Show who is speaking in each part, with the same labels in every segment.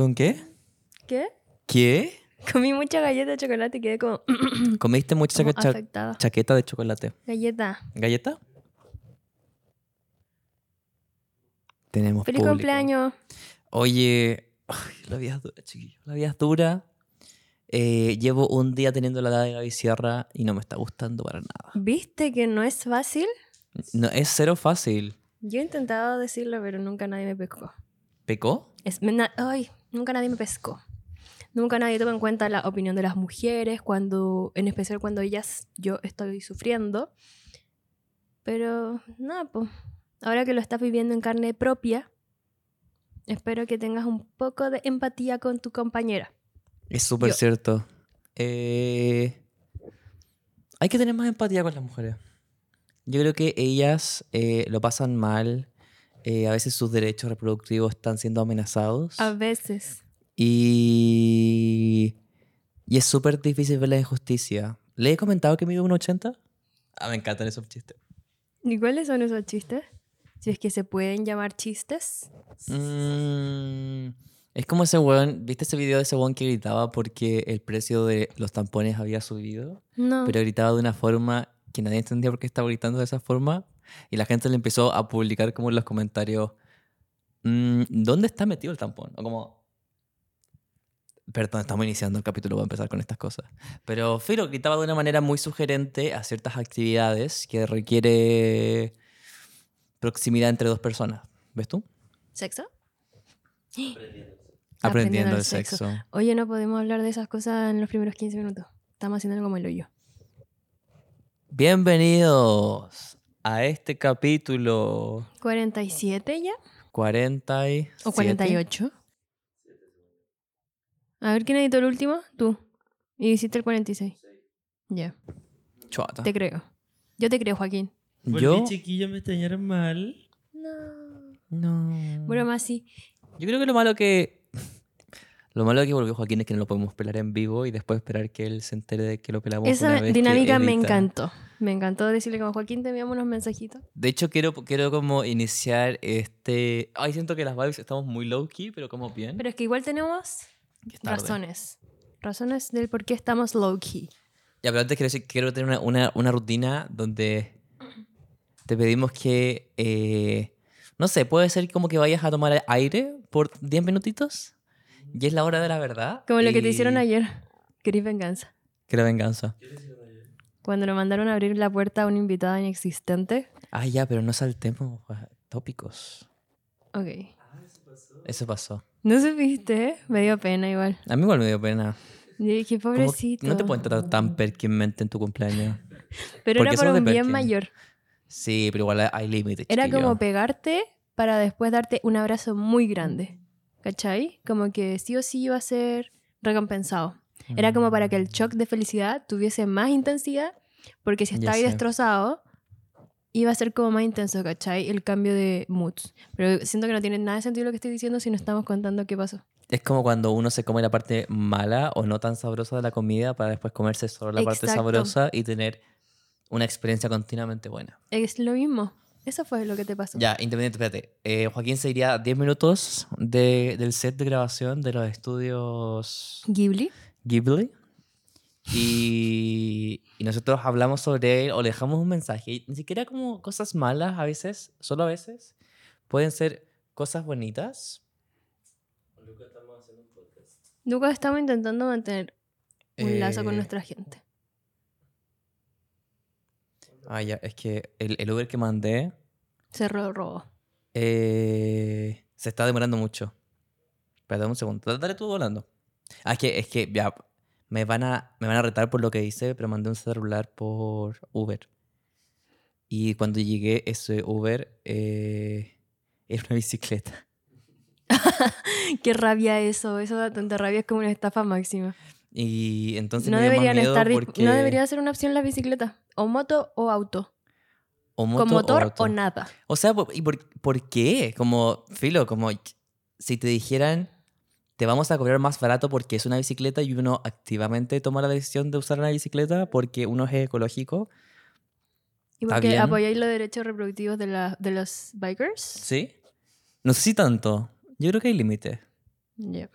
Speaker 1: ¿Con qué?
Speaker 2: ¿Qué?
Speaker 1: ¿Qué?
Speaker 2: Comí mucha galleta de chocolate y quedé como,
Speaker 1: ¿Comiste mucha
Speaker 2: como
Speaker 1: cha-
Speaker 2: afectada.
Speaker 1: chaqueta de chocolate?
Speaker 2: Galleta.
Speaker 1: ¿Galleta? Tenemos
Speaker 2: ¡Feliz
Speaker 1: público.
Speaker 2: cumpleaños!
Speaker 1: Oye, ay, la vida es dura, chiquillo. La vida es dura. Eh, llevo un día teniendo la edad de Gaby Sierra y no me está gustando para nada.
Speaker 2: ¿Viste que no es fácil?
Speaker 1: No, es cero fácil.
Speaker 2: Yo he intentado decirlo, pero nunca nadie me pescó.
Speaker 1: ¿Pecó?
Speaker 2: Es, me ay, nunca nadie me pescó. Nunca nadie toma en cuenta la opinión de las mujeres, cuando, en especial cuando ellas, yo estoy sufriendo. Pero, nada, pues, ahora que lo estás viviendo en carne propia, espero que tengas un poco de empatía con tu compañera.
Speaker 1: Es súper cierto. Eh, hay que tener más empatía con las mujeres. Yo creo que ellas eh, lo pasan mal. Eh, a veces sus derechos reproductivos están siendo amenazados.
Speaker 2: A veces.
Speaker 1: Y, y es súper difícil ver la injusticia. ¿Le he comentado que mido 1,80? Ah, me encantan esos chistes.
Speaker 2: ¿Y cuáles son esos chistes? Si es que se pueden llamar chistes.
Speaker 1: Mm, es como ese weón, ¿viste ese video de ese weón que gritaba porque el precio de los tampones había subido?
Speaker 2: No.
Speaker 1: Pero gritaba de una forma que nadie entendía por qué estaba gritando de esa forma. Y la gente le empezó a publicar como en los comentarios, "Mm, ¿dónde está metido el tampón? O como... Perdón, estamos iniciando el capítulo, voy a empezar con estas cosas. Pero Filo gritaba de una manera muy sugerente a ciertas actividades que requiere proximidad entre dos personas. ¿Ves tú?
Speaker 2: ¿Sexo?
Speaker 1: Aprendiendo, el sexo.
Speaker 2: Oye, no podemos hablar de esas cosas en los primeros 15 minutos. Estamos haciendo como el hoyo.
Speaker 1: Bienvenidos a este capítulo
Speaker 2: ¿47 ya?
Speaker 1: 40 y
Speaker 2: ¿O 48? A ver, ¿quién editó el último? Tú. Y hiciste el 46. Ya,
Speaker 1: Chuata.
Speaker 2: te creo. Yo te creo, Joaquín.
Speaker 3: ¿Por
Speaker 1: Yo
Speaker 3: qué chiquillos me extrañaron mal?
Speaker 2: No.
Speaker 1: no.
Speaker 2: Bueno, más sí.
Speaker 1: Yo creo que lo malo que lo malo que volvió Joaquín es que no lo podemos pelar en vivo y después esperar que él se entere de que lo pelamos una
Speaker 2: Esa
Speaker 1: vez que
Speaker 2: dinámica me encantó. Me encantó decirle como Joaquín, te enviamos unos mensajitos.
Speaker 1: De hecho quiero quiero como iniciar este, ay, siento que las vibes estamos muy low key, pero como bien.
Speaker 2: Pero es que igual tenemos razones. Razones del por qué estamos low key.
Speaker 1: Ya, pero antes quiero decir, quiero tener una, una, una rutina donde te pedimos que, eh, no sé, puede ser como que vayas a tomar aire por 10 minutitos y es la hora de la verdad.
Speaker 2: Como lo que te hicieron ayer. Querís venganza.
Speaker 1: Que la venganza.
Speaker 2: Cuando lo mandaron a abrir la puerta a una invitada inexistente.
Speaker 1: Ah, ya, pero no saltemos a tópicos.
Speaker 2: Ok.
Speaker 1: Eso pasó.
Speaker 2: No supiste. Me dio pena igual.
Speaker 1: A mí igual me dio pena.
Speaker 2: Yo dije, pobrecito.
Speaker 1: No te pueden tratar tan perkinmente en tu cumpleaños.
Speaker 2: Pero
Speaker 1: porque
Speaker 2: era por un bien
Speaker 1: Perkin.
Speaker 2: mayor.
Speaker 1: Sí, pero igual hay límites.
Speaker 2: Era
Speaker 1: chiquillo.
Speaker 2: como pegarte para después darte un abrazo muy grande. ¿Cachai? Como que sí o sí iba a ser recompensado. Era como para que el shock de felicidad tuviese más intensidad, porque si estaba ahí destrozado, iba a ser como más intenso, ¿cachai? El cambio de moods. Pero siento que no tiene nada de sentido lo que estoy diciendo si no estamos contando qué pasó.
Speaker 1: Es como cuando uno se come la parte mala o no tan sabrosa de la comida para después comerse solo la parte sabrosa y tener una experiencia continuamente buena.
Speaker 2: Es lo mismo. Eso fue lo que te pasó.
Speaker 1: Ya, independiente, espérate. Eh, Joaquín se iría 10 minutos de- del set de grabación de los estudios
Speaker 2: Ghibli.
Speaker 1: Ghibli. Y, y nosotros hablamos sobre él o le dejamos un mensaje. Y ni siquiera como cosas malas a veces, solo a veces. Pueden ser cosas bonitas.
Speaker 2: Lucas, estamos intentando mantener un lazo con
Speaker 1: Eh,
Speaker 2: nuestra gente.
Speaker 1: Ah, ya, es que el, el Uber que mandé
Speaker 2: Se ro- robó.
Speaker 1: eh, se está demorando mucho. Espera, un segundo. Dale- tú volando. Ah, es que, es que ya, me van, a, me van a retar por lo que hice, pero mandé un celular por Uber. Y cuando llegué, ese Uber eh, era una bicicleta.
Speaker 2: Qué rabia eso. Eso da tanta rabia. Es como una estafa máxima.
Speaker 1: Y entonces
Speaker 2: No
Speaker 1: me
Speaker 2: deberían estar.
Speaker 1: porque...
Speaker 2: No debería ser una opción la bicicleta. O moto o auto.
Speaker 1: o moto
Speaker 2: Con
Speaker 1: o
Speaker 2: motor
Speaker 1: auto.
Speaker 2: o nada.
Speaker 1: O sea, por- ¿y por, por qué? Como, filo, como si te dijeran, te vamos a cobrar más barato porque es una bicicleta y uno activamente toma la decisión de usar una bicicleta porque uno es ecológico.
Speaker 2: ¿Y porque apoyáis los derechos reproductivos de, la, de los bikers?
Speaker 1: ¿Sí? No sé si tanto. Yo creo que hay límite.
Speaker 2: Ya.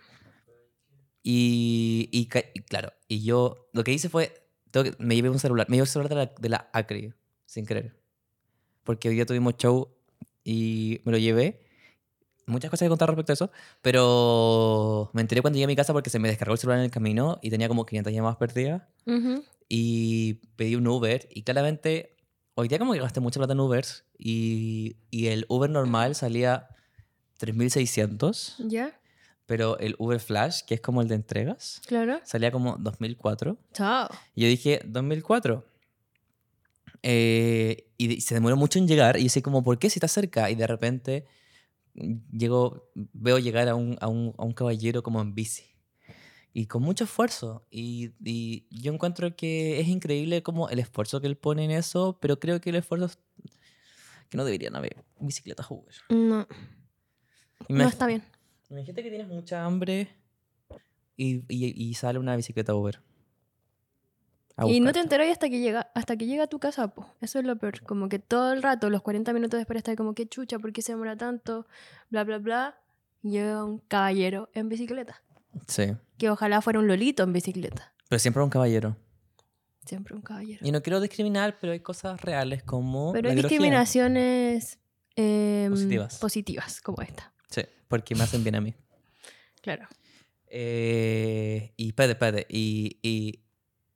Speaker 1: Y, y, y claro, y yo lo que hice fue, tengo que- me llevé un celular, me llevé el celular de la, de la Acri, sin querer. Porque hoy día tuvimos show y me lo llevé. Muchas cosas que contar respecto a eso, pero me enteré cuando llegué a mi casa porque se me descargó el celular en el camino y tenía como 500 llamadas perdidas.
Speaker 2: Ujú.
Speaker 1: Y pedí un Uber y claramente hoy día como que gasté mucha plata en Ubers y, y el Uber normal salía 3.600,
Speaker 2: ¿Ya?
Speaker 1: Pero el Uber Flash, que es como el de entregas,
Speaker 2: Claro.
Speaker 1: salía como 2004.
Speaker 2: Chao.
Speaker 1: Y yo dije, 2004. Eh, y se demoró mucho en llegar y yo sé como, ¿por qué si está cerca? Y de repente mm, llego, veo llegar a un, a un, a un caballero como en bici. Y con mucho esfuerzo. Y, y yo encuentro que es increíble como el esfuerzo que él pone en eso, pero creo que el esfuerzo es que no deberían haber bicicletas Uber.
Speaker 2: No, no
Speaker 1: Imag-
Speaker 2: está bien.
Speaker 1: Imagínate que tienes mucha hambre y, y, y sale una bicicleta Uber.
Speaker 2: Y no te enteras hasta que llega hasta que llega a tu casa, po. Eso es lo peor. Como que todo el rato, los 40 minutos de espera, estás como, qué chucha, ¿por qué se demora tanto? Bla, bla, bla. Llega un caballero en bicicleta.
Speaker 1: Sí.
Speaker 2: Que ojalá fuera un lolito en bicicleta.
Speaker 1: Pero siempre un caballero.
Speaker 2: Siempre un caballero.
Speaker 1: Y no quiero discriminar, pero hay cosas reales como.
Speaker 2: Pero hay discriminaciones em,
Speaker 1: Positivas.
Speaker 2: positivas, como esta.
Speaker 1: Sí, porque me hacen bien a mí.
Speaker 2: Claro.
Speaker 1: Eh, y espérate, espérate. Y, y,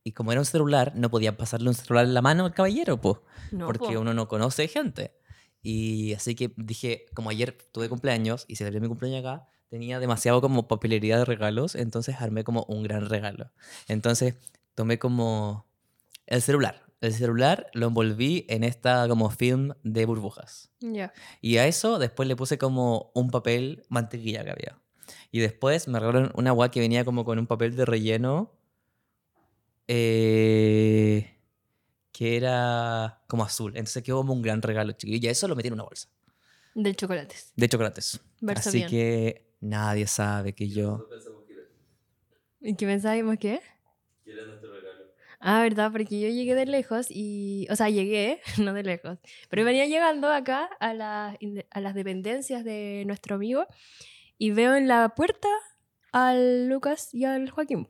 Speaker 1: y como era un celular, no podía pasarle un celular en la mano al caballero, pues.
Speaker 2: No,
Speaker 1: porque
Speaker 2: po.
Speaker 1: uno no conoce gente. Y así que dije, como ayer tuve cumpleaños y celebré mi cumpleaños acá, tenía demasiado como papelería de regalos, entonces armé como un gran regalo. Entonces tomé como el celular. El celular lo envolví en esta como film de burbujas.
Speaker 2: Ya.
Speaker 1: Y a eso después le puse como un papel mantequilla que había. Y después me regalaron una agua que venía como con un papel de relleno. eh, que era como azul. Entonces quedó como un gran regalo, chiquillo. Y a eso lo metí en una bolsa.
Speaker 2: De chocolates.
Speaker 1: De chocolates.
Speaker 2: Verso
Speaker 1: Así
Speaker 2: bien.
Speaker 1: que nadie sabe que yo.
Speaker 2: ¿Y qué pensábamos qué? Ah, verdad, porque yo llegué de lejos y, o sea, llegué, no de lejos, pero venía llegando acá a, inde- a las dependencias de nuestro amigo y veo en la puerta al Lucas y al Joaquín.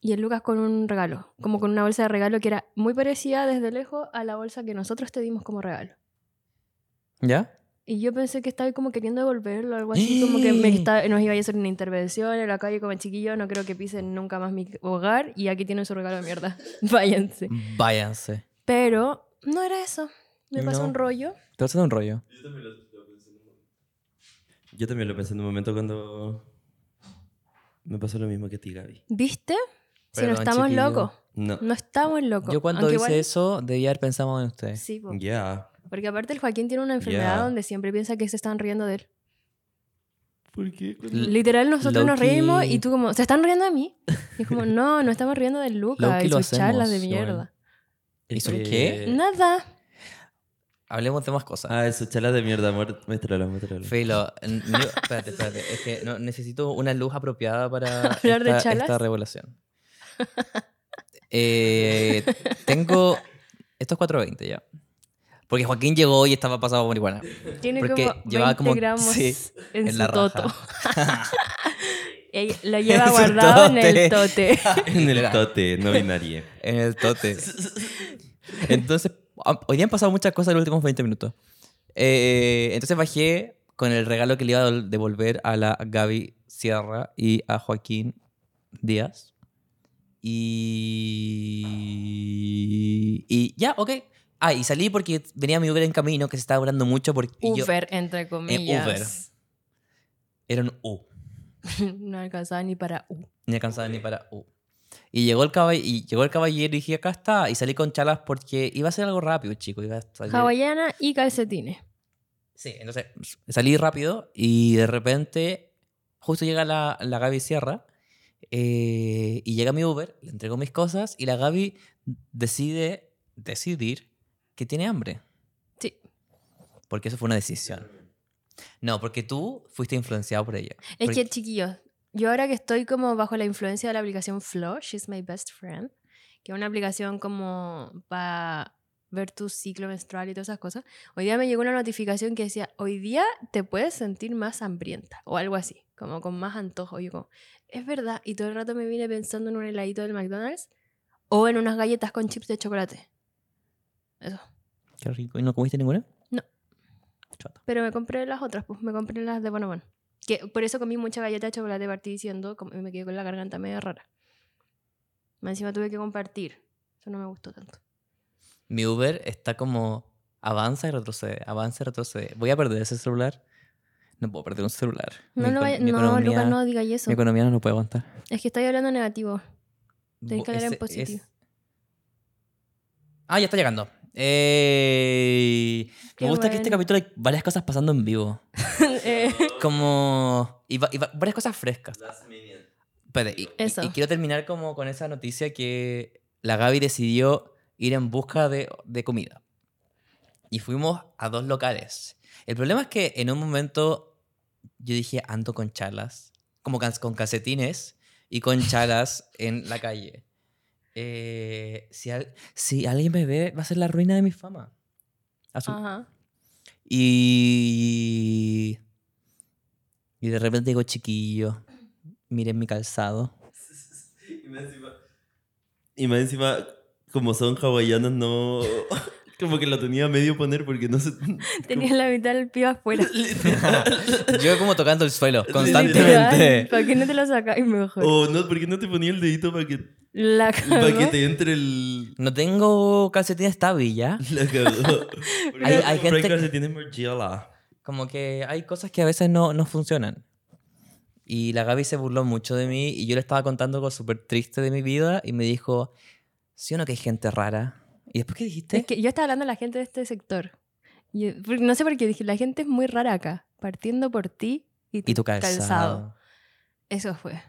Speaker 2: Y el Lucas con un regalo, como con una bolsa de regalo que era muy parecida desde lejos a la bolsa que nosotros te dimos como regalo.
Speaker 1: ¿Ya?
Speaker 2: Y yo pensé que estaba como queriendo devolverlo, algo así, como que me está- nos iba a hacer una intervención en la calle como chiquillo, no creo que pisen nunca más mi hogar y aquí tienen su regalo de mierda. Váyanse.
Speaker 1: Váyanse.
Speaker 2: Pero no era eso. Me pasó
Speaker 1: No.
Speaker 2: un rollo.
Speaker 1: Te hacer un rollo.
Speaker 3: Yo también lo pensé en un momento cuando me pasó lo mismo que a ti, Gaby.
Speaker 2: ¿Viste? Si no estamos
Speaker 1: chiquillo.
Speaker 2: locos.
Speaker 3: No.
Speaker 2: No estamos locos.
Speaker 1: Yo cuando
Speaker 2: Aunque
Speaker 1: hice
Speaker 2: igual-
Speaker 1: eso, debía haber pensado en usted.
Speaker 2: Sí.
Speaker 3: Ya.
Speaker 2: Porque aparte el Joaquín tiene una enfermedad
Speaker 3: Ya.
Speaker 2: donde siempre piensa que se están riendo de él.
Speaker 3: ¿Por qué?
Speaker 1: L-
Speaker 2: Literal, nosotros nos
Speaker 1: Loki-
Speaker 2: reímos y tú como, ¿se están riendo de mí? Y es como, no, no estamos riendo del Lucas
Speaker 1: Loki
Speaker 2: y sus charlas de mierda.
Speaker 1: ¿Y su
Speaker 3: Eh,
Speaker 1: qué?
Speaker 2: Nada.
Speaker 1: Hablemos de más cosas.
Speaker 3: Ah, eso, chala de mierda, amor. Muéstralo, muéstralo.
Speaker 1: Filo, espérate, espérate. Es que no, necesito una luz apropiada para
Speaker 2: ¿Hablar de
Speaker 1: esta,
Speaker 2: chalas?
Speaker 1: esta revelación. Eh, tengo. Esto es 420 ya. Porque Joaquín llegó y estaba pasado por marihuana.
Speaker 2: Tiene
Speaker 1: Porque
Speaker 2: como 20
Speaker 1: llevaba como-
Speaker 2: gramos
Speaker 1: sí,
Speaker 2: en,
Speaker 1: en
Speaker 2: su
Speaker 1: la
Speaker 2: toto. Lo lleva
Speaker 1: En
Speaker 2: guardado en el
Speaker 1: tote.
Speaker 3: En el tote, no binarie.
Speaker 1: En el tote. Entonces, hoy día han pasado muchas cosas en los últimos 20 minutos. Eh, entonces bajé con el regalo que le iba a devolver a la Gaby Sierra y a Joaquín Díaz. Y. Y ya, ok. Ah, y salí porque venía mi Uber en camino que se estaba durando mucho porque y yo-
Speaker 2: Uber, entre comillas.
Speaker 1: Uber. era un U.
Speaker 2: no alcanzaba ni para U.
Speaker 1: Ni alcanzaba ni para U. Y llegó el, caball y llegó el caballero y dije, acá está. Y salí con chalas porque iba a ser algo rápido, chico. Iba a salir-
Speaker 2: Hawaiana y calcetines.
Speaker 1: Sí, entonces salí rápido y de repente justo llega la, la Gaby Sierra eh, y llega mi Uber, le entrego mis cosas y la Gaby decide decidir que tiene hambre.
Speaker 2: Sí.
Speaker 1: Porque eso fue una decisión. No, porque tú fuiste influenciado por ella.
Speaker 2: Es
Speaker 1: Porque-
Speaker 2: que, chiquillos, yo ahora que estoy como bajo la influencia de la aplicación Flow, She's My Best Friend, que es una aplicación como para ver tu ciclo menstrual y todas esas cosas, hoy día me llegó una notificación que decía, hoy día te puedes sentir más hambrienta o algo así, como con más antojo. Y yo como, es verdad, y todo el rato me vine pensando en un heladito del McDonald's o en unas galletas con chips de chocolate. Eso.
Speaker 1: Qué rico. ¿Y no comiste ninguna?
Speaker 2: No.
Speaker 1: Chata.
Speaker 2: Pero me compré las otras, pues me compré las de Bonobon. Que por eso comí mucha galleta de chocolate, partí diciendo, y me quedé con la garganta medio rara. Encima tuve que compartir. Eso no me gustó tanto.
Speaker 1: Mi Uber está como avanza y retrocede, avanza y retrocede. Voy a perder ese celular. No puedo perder un celular.
Speaker 2: No,
Speaker 1: Mi
Speaker 2: vaya-
Speaker 1: mi
Speaker 2: no,
Speaker 1: economía-
Speaker 2: Lucas, no digas eso.
Speaker 1: Mi economía no lo puede aguantar.
Speaker 2: Es que estoy hablando negativo. Tenés
Speaker 1: Bo-
Speaker 2: que hablar en positivo.
Speaker 1: es- Ah, ya está llegando.
Speaker 2: Qué
Speaker 1: Me gusta que este
Speaker 2: bueno.
Speaker 1: capítulo hay varias cosas pasando en vivo.
Speaker 2: Eh,
Speaker 1: Como... Y, va- y va- varias cosas frescas. Espérate, y, y-
Speaker 2: Eso.
Speaker 1: y quiero terminar como con esa noticia que la Gaby decidió ir en busca de, de comida. Y fuimos a dos locales. El problema es que en un momento yo dije, ando con chalas, como can- con calcetines y con chalas en la calle. Eh, si, al- si alguien me ve, va a ser la ruina de mi fama. Azul.
Speaker 2: Ajá.
Speaker 1: Y. Y de repente digo, chiquillo, miren mi calzado.
Speaker 3: Y más encima, y más encima, como son hawaianos, no. Como que lo tenía a medio poner porque no se.
Speaker 2: Tenía la mitad del pie afuera.
Speaker 1: Yo como tocando el suelo constantemente.
Speaker 2: ¿Para qué no te lo sacáis mejor?
Speaker 3: O no, ¿por qué no te ponía el dedito para que,
Speaker 2: La
Speaker 3: para que
Speaker 2: cagó.
Speaker 3: te entre el.
Speaker 1: No tengo calcetines tabi ya.
Speaker 3: La cagó. Porque
Speaker 1: Hay- hay gente-
Speaker 3: calcetines Margiela.
Speaker 1: Como que hay cosas que a veces no, no funcionan. Y la Gaby se burló mucho de mí y yo le estaba contando algo súper triste de mi vida y me dijo, ¿sí o no que hay gente rara? ¿Y después qué dijiste?
Speaker 2: Es que yo estaba hablando a la gente de este sector. Y, porque no sé por qué dije, la gente es muy rara acá. Partiendo por ti y tu,
Speaker 1: y tu calzado.
Speaker 2: Eso fue.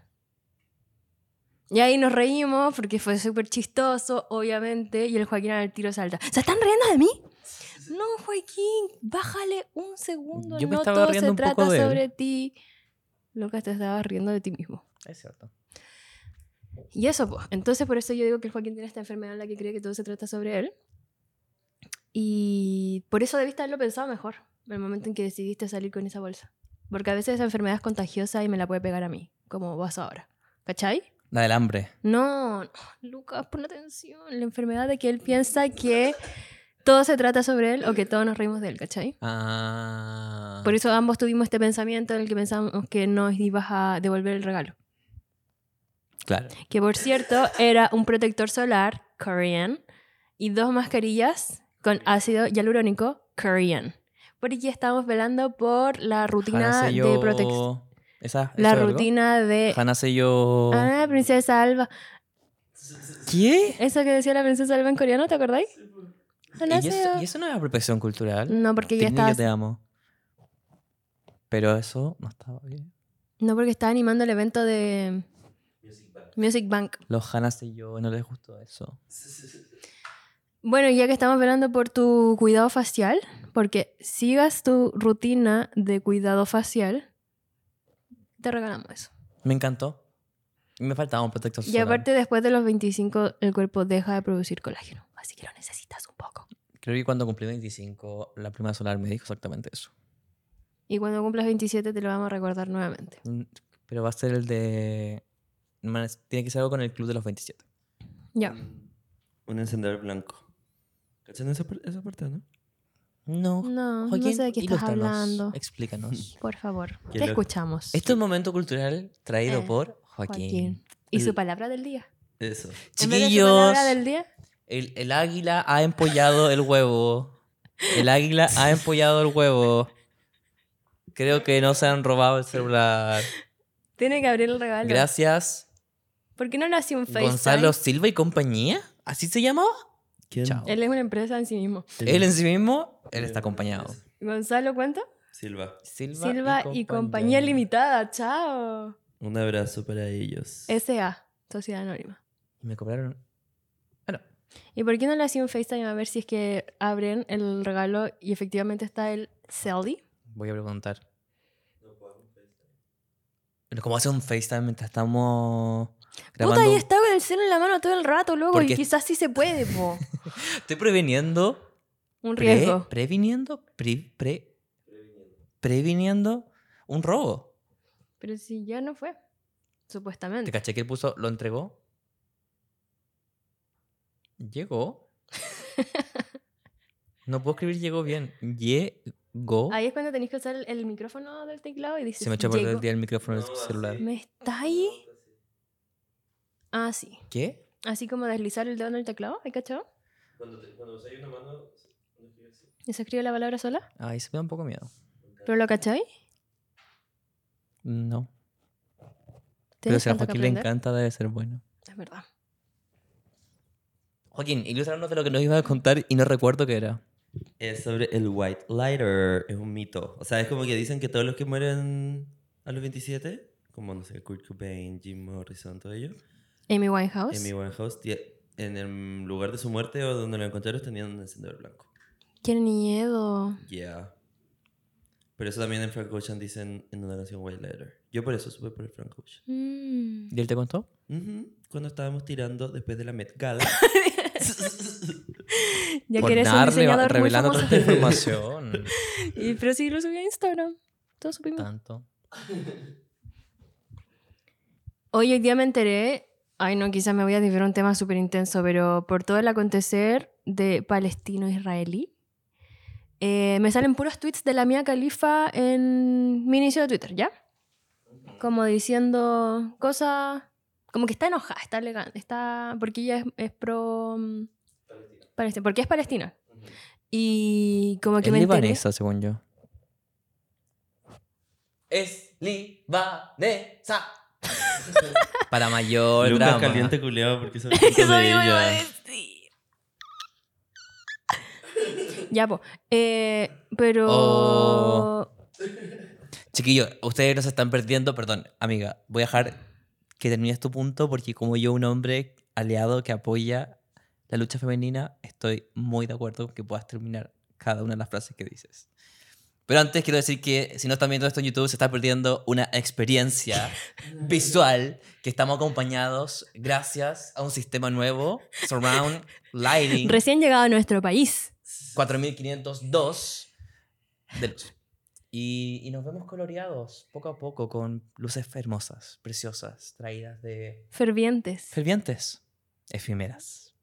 Speaker 2: Y ahí nos reímos porque fue súper chistoso, obviamente. Y el Joaquín al tiro salta. ¿Se están riendo de mí? No, Joaquín, bájale un segundo.
Speaker 1: Yo me
Speaker 2: no
Speaker 1: estaba
Speaker 2: todo
Speaker 1: riendo
Speaker 2: se
Speaker 1: un poco
Speaker 2: trata
Speaker 1: él.
Speaker 2: sobre ti. Lucas, te estabas riendo de ti mismo.
Speaker 1: Es cierto.
Speaker 2: Y eso, pues. Entonces, por eso yo digo que el Joaquín tiene esta enfermedad en la que cree que todo se trata sobre él. Y por eso debiste haberlo pensado mejor, el momento en que decidiste salir con esa bolsa. Porque a veces esa enfermedad es contagiosa y me la puede pegar a mí, como vas ahora. ¿Cachai?
Speaker 1: La del hambre.
Speaker 2: No, no, Lucas, pon atención. La enfermedad de que él piensa que todo se trata sobre él o que todos nos reímos de él, ¿cachai?
Speaker 1: Ah.
Speaker 2: Por eso ambos tuvimos este pensamiento en el que pensamos que nos ibas a devolver el regalo.
Speaker 1: Claro.
Speaker 2: que por cierto era un protector solar Korean y dos mascarillas con ácido hialurónico Korean. Porque estamos velando por la rutina de protección.
Speaker 1: ¿Esa,
Speaker 2: La
Speaker 1: es algo?
Speaker 2: rutina de...
Speaker 1: Hana selló...
Speaker 2: Ah, princesa Alba.
Speaker 1: ¿Qué?
Speaker 2: Eso que decía la princesa Alba en coreano, ¿te acordáis?
Speaker 1: ¿Y eso, y eso no es apropiación cultural?
Speaker 2: No, porque ya estaba...
Speaker 1: yo te amo. Pero eso no estaba bien.
Speaker 2: No, porque estaba animando el evento de Music Bank.
Speaker 1: Los Hana selló, no les gustó eso.
Speaker 2: Bueno, ya que estamos velando por tu cuidado facial, porque sigas tu rutina de cuidado facial, te regalamos eso.
Speaker 1: Me encantó. Y me faltaba un protector
Speaker 2: Y
Speaker 1: solar.
Speaker 2: aparte, después de los 25, el cuerpo deja de producir colágeno. Así que lo necesitas un poco.
Speaker 1: Creo que cuando cumplí 25, la prima solar me dijo exactamente eso.
Speaker 2: Y cuando cumplas 27, te lo vamos a recordar nuevamente.
Speaker 1: Mm, Pero va a ser el de... Tiene que ser algo con el club de los 27.
Speaker 2: Ya.
Speaker 3: Un encendedor blanco. ¿Cachan esa, esa parte, no?
Speaker 1: No.
Speaker 2: No,
Speaker 1: Joaquín,
Speaker 2: no sé de qué estás hablando.
Speaker 1: Explícanos.
Speaker 2: Por favor, te escuchamos.
Speaker 1: Este es un momento cultural traído
Speaker 2: Eh,
Speaker 1: por Joaquín.
Speaker 2: Joaquín. ¿Y su palabra del día?
Speaker 3: Eso.
Speaker 2: De su
Speaker 1: Chiquillos,
Speaker 2: palabra del día,
Speaker 1: el, el águila ha empollado el huevo. El águila ha empollado el huevo. Creo que no se han robado el celular.
Speaker 2: tiene que abrir el regalo.
Speaker 1: Gracias,
Speaker 2: ¿Por qué no le hacía un FaceTime?
Speaker 1: Gonzalo Silva y compañía. ¿Así se llamaba?
Speaker 3: ¿Quién?
Speaker 1: Chao.
Speaker 2: Él es una empresa en sí mismo.
Speaker 1: Él en sí mismo, él está acompañado.
Speaker 2: Gonzalo, ¿cuánto?
Speaker 3: Silva.
Speaker 1: Silva,
Speaker 2: Silva y, compañía limitada. Chao.
Speaker 3: Un abrazo para ellos.
Speaker 2: SA, Sociedad Anónima.
Speaker 1: Y me cobraron. Bueno,
Speaker 2: ¿Y por qué no le hacía un FaceTime a ver si es que abren el regalo y efectivamente está el Sally?
Speaker 1: voy a preguntar. Pero ¿Cómo hace un FaceTime mientras estamos grabando.
Speaker 2: Puta, y está con el celo en la mano todo el rato, luego,
Speaker 1: Porque-
Speaker 2: y quizás sí se puede, po.
Speaker 1: Estoy previniendo.
Speaker 2: Un
Speaker 1: pre-
Speaker 2: riesgo.
Speaker 1: previniendo. Pre, pre- previniendo un robo.
Speaker 2: Pero si ya no fue,
Speaker 1: ¿Te
Speaker 2: supuestamente.
Speaker 1: caché que él puso, lo entregó? Llegó. No puedo escribir llegó bien. Llegó.
Speaker 2: Ahí es cuando tenéis que usar el, el micrófono del teclado y dices.
Speaker 1: Se me echó
Speaker 2: "Llego".
Speaker 1: el día el micrófono del celular.
Speaker 2: ¿Me está ahí? Ah, sí.
Speaker 1: ¿Qué?
Speaker 2: Así como deslizar el dedo en el teclado, ¿hay cachado?
Speaker 3: Cuando, te- cuando usáis una mano.
Speaker 2: ¿Y se escribe la palabra sola?
Speaker 1: Ay, se me da un poco miedo.
Speaker 2: ¿Pero lo cacháis?
Speaker 1: No. Pero
Speaker 2: ¿Tienes
Speaker 1: si a Joaquín le encanta, debe ser bueno.
Speaker 2: Es verdad.
Speaker 1: Joaquín, ilústranos de lo que nos ibas a contar y no recuerdo qué era.
Speaker 3: Es sobre el white lighter. Es un mito. O sea, es como que dicen que todos los que mueren a los 27, como no sé, Kurt Cobain, Jim Morrison, todo ello,
Speaker 2: Amy Winehouse.
Speaker 3: Amy Winehouse, tie- en el lugar de su muerte o donde lo encontraron tenían un encendedor blanco.
Speaker 2: ¡Qué miedo!
Speaker 3: Yeah. Pero eso también en Frank Ocean dicen en una canción White Lighter. Yo por eso supe por el Frank Ocean.
Speaker 2: Mm.
Speaker 1: ¿Y él te contó?
Speaker 3: Cuando estábamos tirando después de la Met Gala.
Speaker 2: Ya
Speaker 1: Por
Speaker 2: que eres un diseñador muy
Speaker 1: revelando
Speaker 2: famoso.
Speaker 1: tanta información.
Speaker 2: Y- pero sí lo subí a Instagram. Todos supimos.
Speaker 1: Tanto.
Speaker 2: Hoy, hoy día me enteré, ay no, quizás me voy a desviar un tema súper intenso, pero por todo el acontecer de palestino-israelí, eh, me salen puros tweets de la mía Califa en mi inicio de Twitter, ¿ya? Como diciendo cosas, como que está enojada, está legal, está, porque ella es, es pro mm, Palestina, porque es palestina. Y como que
Speaker 1: Es
Speaker 2: me enteré,
Speaker 1: libanesa, según yo. Es libanesa. Para mayor
Speaker 3: Lucas
Speaker 1: drama.
Speaker 3: caliente culeado porque se
Speaker 2: Eso
Speaker 3: de
Speaker 2: mismo iba a
Speaker 3: ella.
Speaker 2: decir. Ya, pues. pero.
Speaker 1: Oh. Chiquillo, ustedes nos están perdiendo. Perdón, amiga. Voy a dejar que termines tu punto porque como yo, un hombre aliado que apoya la lucha femenina, estoy muy de acuerdo con que puedas terminar cada una de las frases que dices. Pero antes quiero decir que si no están viendo esto en YouTube, se está perdiendo una experiencia visual que estamos acompañados gracias a un sistema nuevo, Surround Lighting
Speaker 2: Recién llegado a nuestro país.
Speaker 1: 4502 de luz. Y, y nos vemos coloreados poco a poco con luces hermosas, preciosas, traídas de
Speaker 2: Fervientes.
Speaker 1: fervientes, efímeras,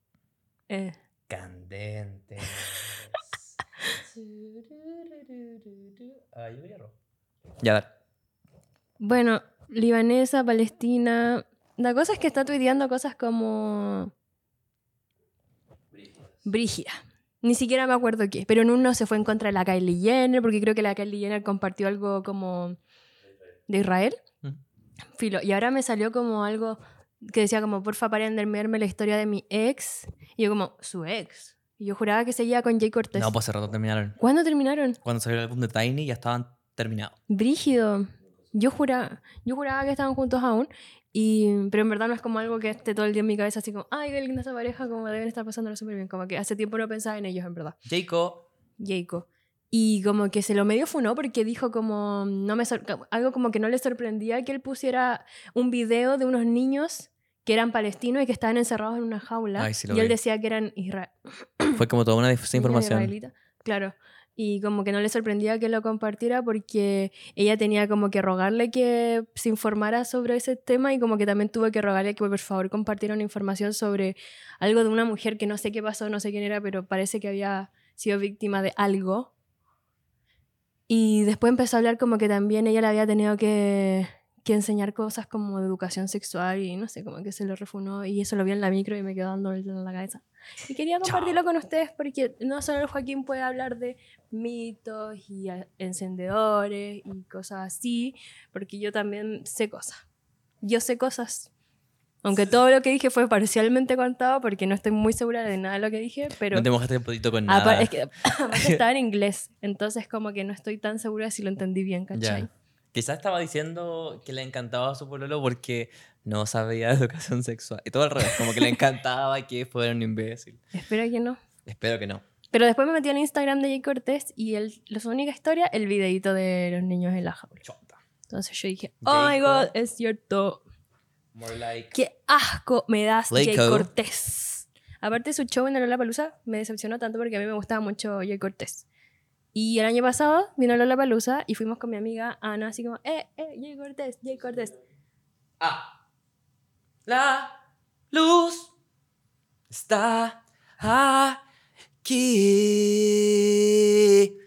Speaker 2: Eh,
Speaker 1: candentes. Ah, yo quería rojo. Ya, dale.
Speaker 2: bueno, libanesa, palestina. La cosa es que está tuiteando cosas como. Brígida. Ni siquiera me acuerdo qué. Pero en uno se fue en contra de la Kylie Jenner, porque creo que la Kylie Jenner compartió algo como. de Israel.
Speaker 1: Mm.
Speaker 2: Filo. Y ahora me salió como algo que decía como, porfa, paren de enviarme la historia de mi ex. Y yo como, su ex. Y yo juraba que seguía con Jay Cortés.
Speaker 1: No, pues hace rato terminaron.
Speaker 2: ¿Cuándo terminaron?
Speaker 1: Cuando salió el álbum de Tiny ya estaban terminados.
Speaker 2: Brígido. Yo juraba, yo juraba que estaban juntos aún. Y, pero en verdad no es como algo que esté todo el día en mi cabeza así como, ay, qué linda esta pareja, como deben estar pasándolo súper bien. Como que hace tiempo no pensaba en ellos, en verdad.
Speaker 1: Jacob,
Speaker 2: Jacob. Y como que se lo medio funó porque dijo como, no me algo como que no le sorprendía que él pusiera un video de unos niños que eran palestinos y que estaban encerrados en una jaula.
Speaker 1: Ay, sí lo
Speaker 2: y él
Speaker 1: vi.
Speaker 2: decía que eran isra-
Speaker 1: fue como toda una
Speaker 2: niños
Speaker 1: desinformación.
Speaker 2: israelitas. Claro. Y como que no le sorprendía que lo compartiera porque ella tenía como que rogarle que se informara sobre ese tema y como que también tuvo que rogarle que por favor compartiera una información sobre algo de una mujer que no sé qué pasó, no sé quién era, pero parece que había sido víctima de algo. Y después empezó a hablar como que también ella le había tenido que, que enseñar cosas como educación sexual y no sé, como que se lo refunó y eso lo vi en la micro y me quedó dando en la cabeza. Y quería compartirlo con ustedes porque no solo Joaquín puede hablar de mitos y encendedores y cosas así, porque yo también sé cosas. Yo sé cosas. Aunque todo lo que dije fue parcialmente contado porque no estoy muy segura de nada de lo que dije, pero
Speaker 1: no te mojaste el potito con nada.
Speaker 2: es que estaba en inglés, entonces como que no estoy tan segura si lo entendí bien, ¿cachai?
Speaker 1: Ya. Quizás estaba diciendo que le encantaba a su pololo porque no sabía de educación sexual. Y todo al revés, como que le encantaba que fuera un imbécil.
Speaker 2: Espero que no.
Speaker 1: Espero que no.
Speaker 2: Pero después me metí en Instagram de Jay Cortés y la su única historia, el videito de los niños en la jaula.
Speaker 1: Chota.
Speaker 2: Entonces yo dije, oh my god, es cierto.
Speaker 1: More like...
Speaker 2: ¡Qué asco me das, Jay. Cortés! Aparte, su show en el Lollapalooza me decepcionó tanto porque a mí me gustaba mucho Jay Cortés. Y el año pasado vino Lollapalooza y fuimos con mi amiga Ana, así como, ¡eh, eh, Jay Cortés, Jay Cortés!
Speaker 1: Ah. La luz está aquí.